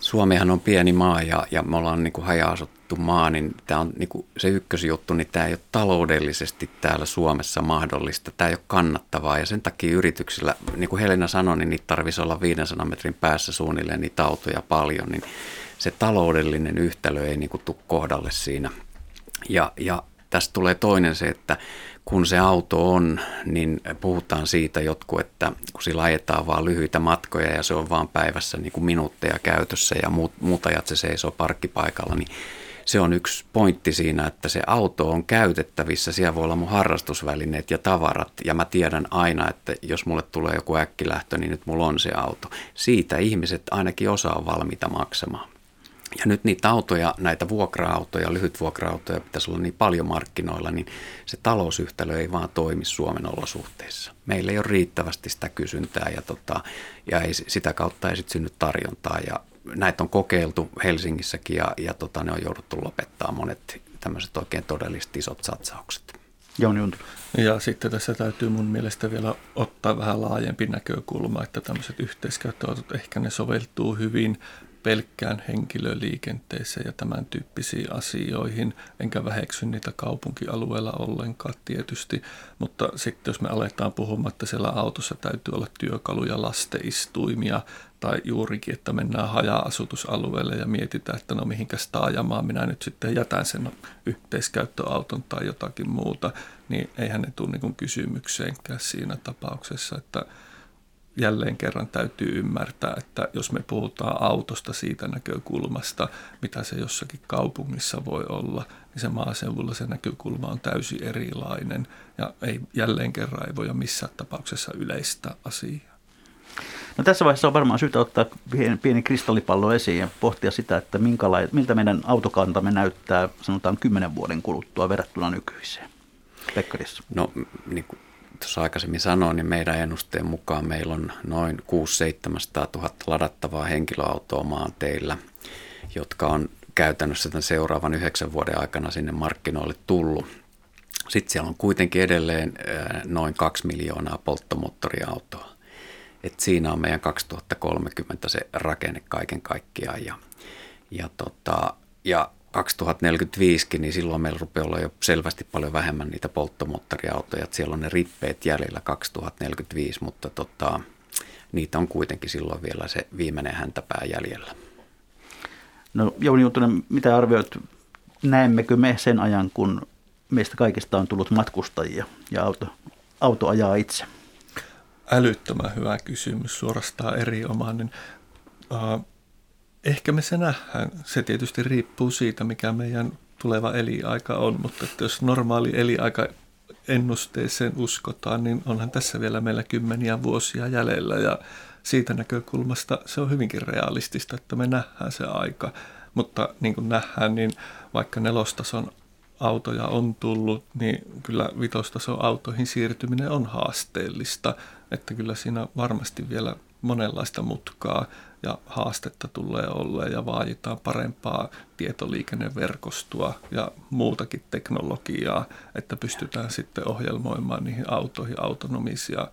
Suomihan on pieni maa ja, ja me ollaan niin kuin haja-asuttu maa, niin tämä on niin kuin se ykkösjuttu, niin tämä ei ole taloudellisesti täällä Suomessa mahdollista. Tämä ei ole kannattavaa ja sen takia yrityksillä, niin kuin Helena sanoi, niin niitä tarvitsisi olla 500 metrin päässä suunnilleen niitä autoja paljon, niin se taloudellinen yhtälö ei niin kuin tule kohdalle siinä. Ja, ja tästä tulee toinen se, että kun se auto on, niin puhutaan siitä jotkut, että kun sillä ajetaan vaan lyhyitä matkoja ja se on vaan päivässä niin kuin minuutteja käytössä ja muut, muut ajat se seisoo parkkipaikalla, niin se on yksi pointti siinä, että se auto on käytettävissä. Siellä voi olla mun harrastusvälineet ja tavarat. Ja mä tiedän aina, että jos mulle tulee joku äkkilähtö, niin nyt mulla on se auto. Siitä ihmiset ainakin osaa valmiita maksamaan. Ja nyt niitä autoja, näitä vuokra-autoja, lyhyt vuokra-autoja pitäisi olla niin paljon markkinoilla, niin se talousyhtälö ei vaan toimi Suomen olosuhteissa. Meillä ei ole riittävästi sitä kysyntää ja, tota, ja ei, sitä kautta ei sitten synny tarjontaa. Ja näitä on kokeiltu Helsingissäkin ja, ja tota, ne on jouduttu lopettaa monet tämmöiset oikein todelliset isot satsaukset. Jouni Ja sitten tässä täytyy mun mielestä vielä ottaa vähän laajempi näkökulma, että tämmöiset yhteiskäyttöautot ehkä ne soveltuu hyvin pelkkään henkilöliikenteeseen ja tämän tyyppisiin asioihin, enkä väheksy niitä kaupunkialueella ollenkaan tietysti, mutta sitten jos me aletaan puhumaan, että siellä autossa täytyy olla työkaluja, lasteistuimia tai juurikin, että mennään haja-asutusalueelle ja mietitään, että no mihinkäs taajamaan minä nyt sitten jätän sen yhteiskäyttöauton tai jotakin muuta, niin eihän ne tule niin kysymykseenkään siinä tapauksessa, että jälleen kerran täytyy ymmärtää, että jos me puhutaan autosta siitä näkökulmasta, mitä se jossakin kaupungissa voi olla, niin se maaseudulla se näkökulma on täysin erilainen ja ei, jälleen kerran ei voida missään tapauksessa yleistä asiaa. No tässä vaiheessa on varmaan syytä ottaa pieni, pieni kristallipallo esiin ja pohtia sitä, että miltä meidän autokantamme näyttää sanotaan kymmenen vuoden kuluttua verrattuna nykyiseen. Pekkarissa. No niin kuin tuossa aikaisemmin sanoin, niin meidän ennusteen mukaan meillä on noin 600 000 ladattavaa henkilöautoa maanteillä, jotka on käytännössä tämän seuraavan yhdeksän vuoden aikana sinne markkinoille tullut. Sitten siellä on kuitenkin edelleen noin 2 miljoonaa polttomoottoriautoa. Et siinä on meidän 2030 se rakenne kaiken kaikkiaan. Ja, ja, tota, ja 2045, niin silloin meillä rupeaa olla jo selvästi paljon vähemmän niitä polttomoottoriautoja. Että siellä on ne rippeet jäljellä 2045, mutta tota, niitä on kuitenkin silloin vielä se viimeinen häntäpää jäljellä. No Jouni Juntunen, mitä arvioit, näemmekö me sen ajan, kun meistä kaikista on tullut matkustajia ja auto, auto ajaa itse? Älyttömän hyvä kysymys, suorastaan erinomainen. Uh, ehkä me se nähdään. Se tietysti riippuu siitä, mikä meidän tuleva eliaika on, mutta että jos normaali eliaika ennusteeseen uskotaan, niin onhan tässä vielä meillä kymmeniä vuosia jäljellä ja siitä näkökulmasta se on hyvinkin realistista, että me nähdään se aika. Mutta niin kuin nähdään, niin vaikka nelostason autoja on tullut, niin kyllä vitostason autoihin siirtyminen on haasteellista. Että kyllä siinä varmasti vielä monenlaista mutkaa ja haastetta tulee olla ja vaaditaan parempaa tietoliikenneverkostoa ja muutakin teknologiaa, että pystytään sitten ohjelmoimaan niihin autoihin autonomisia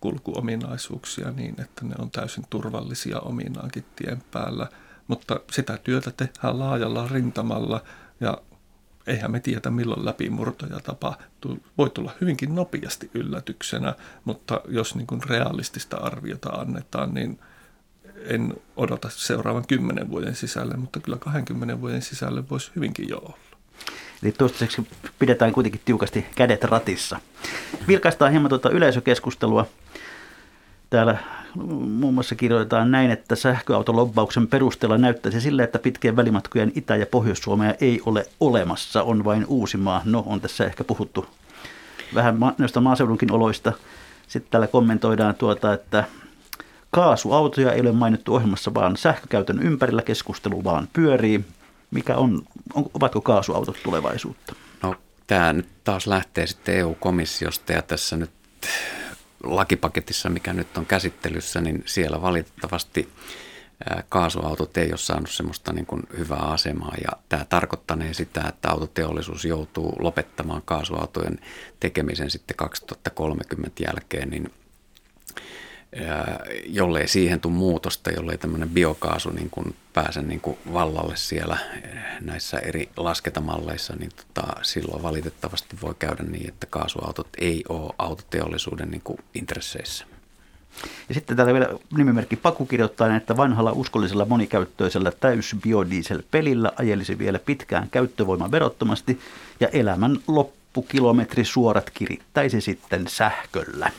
kulkuominaisuuksia niin, että ne on täysin turvallisia ominaankin tien päällä. Mutta sitä työtä tehdään laajalla rintamalla ja eihän me tiedä milloin läpimurtoja tapahtuu. Voi tulla hyvinkin nopeasti yllätyksenä, mutta jos niin kuin realistista arviota annetaan, niin en odota seuraavan kymmenen vuoden sisälle, mutta kyllä 20 vuoden sisälle voisi hyvinkin jo olla. Eli toistaiseksi pidetään kuitenkin tiukasti kädet ratissa. Vilkaistaan hieman tuota yleisökeskustelua. Täällä muun muassa kirjoitetaan näin, että sähköautolobbauksen perusteella näyttäisi sille, että pitkien välimatkojen Itä- ja Pohjois-Suomea ei ole olemassa, on vain Uusimaa. No, on tässä ehkä puhuttu vähän noista maaseudunkin oloista. Sitten täällä kommentoidaan tuota, että kaasuautoja ei ole mainittu ohjelmassa, vaan sähkökäytön ympärillä keskustelu vaan pyörii. Mikä on, on ovatko kaasuautot tulevaisuutta? No, tämä nyt taas lähtee sitten EU-komissiosta ja tässä nyt lakipaketissa, mikä nyt on käsittelyssä, niin siellä valitettavasti kaasuautot ei ole saanut semmoista niin kuin hyvää asemaa ja tämä tarkoittaa sitä, että autoteollisuus joutuu lopettamaan kaasuautojen tekemisen sitten 2030 jälkeen, niin jollei siihen tule muutosta, jollei tämmöinen biokaasu niin kuin pääse niin kuin vallalle siellä näissä eri lasketamalleissa, niin tota, silloin valitettavasti voi käydä niin, että kaasuautot ei ole autoteollisuuden niin kuin intresseissä. Ja sitten täällä vielä nimimerkki Paku kirjoittaa, että vanhalla uskollisella monikäyttöisellä täysbiodieselpelillä ajelisi vielä pitkään käyttövoiman verottomasti ja elämän loppukilometri suorat kirittäisi sitten sähköllä.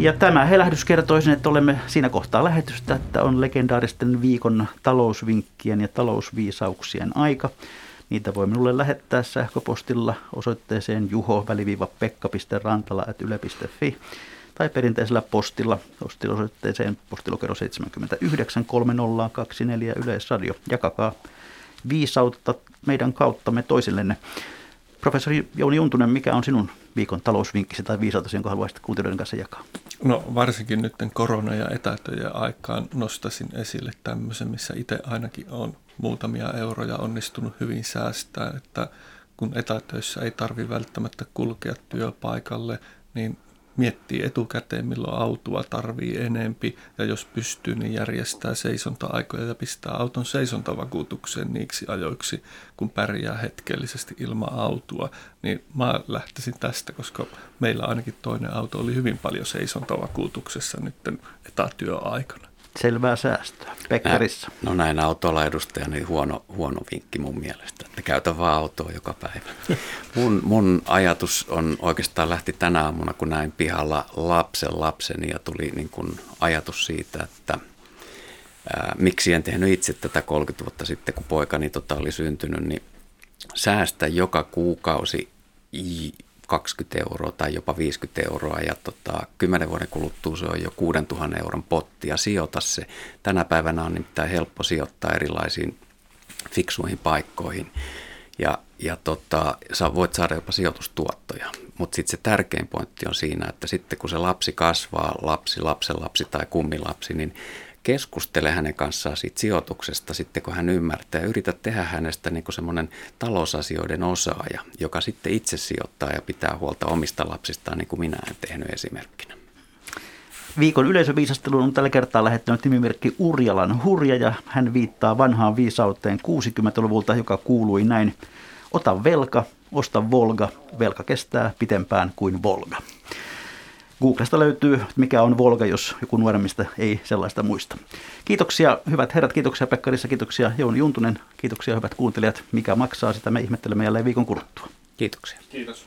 Ja tämä helähdys kertoi sen, että olemme siinä kohtaa lähetystä, että on legendaaristen viikon talousvinkkien ja talousviisauksien aika. Niitä voi minulle lähettää sähköpostilla osoitteeseen juho-pekka.rantala.yle.fi tai perinteisellä postilla osoitteeseen postilokero 79 3024 Yleisradio. Jakakaa viisautta meidän kauttamme toisillenne. Professori Jouni Juntunen, mikä on sinun viikon talousvinkkisi tai viisautasi, jonka haluaisit kuuntelijoiden kanssa jakaa? No varsinkin nyt korona- ja etätöjen aikaan nostasin esille tämmöisen, missä itse ainakin on muutamia euroja onnistunut hyvin säästää, että kun etätöissä ei tarvi välttämättä kulkea työpaikalle, niin miettii etukäteen, milloin autoa tarvii enempi ja jos pystyy, niin järjestää seisonta-aikoja ja pistää auton seisontavakuutukseen niiksi ajoiksi, kun pärjää hetkellisesti ilman autoa. Niin mä lähtisin tästä, koska meillä ainakin toinen auto oli hyvin paljon seisontavakuutuksessa nyt etätyöaikana. Selvää säästöä. Pekkarissa. No näin autolla edustajana niin huono, huono vinkki mun mielestä, että käytä vaan autoa joka päivä. Mun, mun ajatus on oikeastaan lähti tänä aamuna, kun näin pihalla lapsen lapseni ja tuli niin kuin ajatus siitä, että ää, miksi en tehnyt itse tätä 30 vuotta sitten, kun poikani tota oli syntynyt, niin säästä joka kuukausi 20 euroa tai jopa 50 euroa ja tota, 10 vuoden kuluttua se on jo 6000 euron potti ja sijoita se. Tänä päivänä on nimittäin helppo sijoittaa erilaisiin fiksuihin paikkoihin ja, ja tota, sä voit saada jopa sijoitustuottoja. Mutta sitten se tärkein pointti on siinä, että sitten kun se lapsi kasvaa, lapsi, lapsen lapsi tai kummilapsi, niin keskustele hänen kanssaan siitä sijoituksesta sitten, kun hän ymmärtää. Yritä tehdä hänestä niin semmoinen talousasioiden osaaja, joka sitten itse sijoittaa ja pitää huolta omista lapsistaan, niin kuin minä en tehnyt esimerkkinä. Viikon yleisöviisasteluun on tällä kertaa lähettänyt nimimerkki Urjalan Hurja ja hän viittaa vanhaan viisauteen 60-luvulta, joka kuului näin. Ota velka, osta Volga, velka kestää pitempään kuin Volga. Googlesta löytyy, mikä on Volga, jos joku nuoremmista ei sellaista muista. Kiitoksia hyvät herrat, kiitoksia Pekkarissa, kiitoksia Jouni Juntunen, kiitoksia hyvät kuuntelijat. Mikä maksaa, sitä me ihmettelemme jälleen viikon kuluttua. Kiitoksia. Kiitos.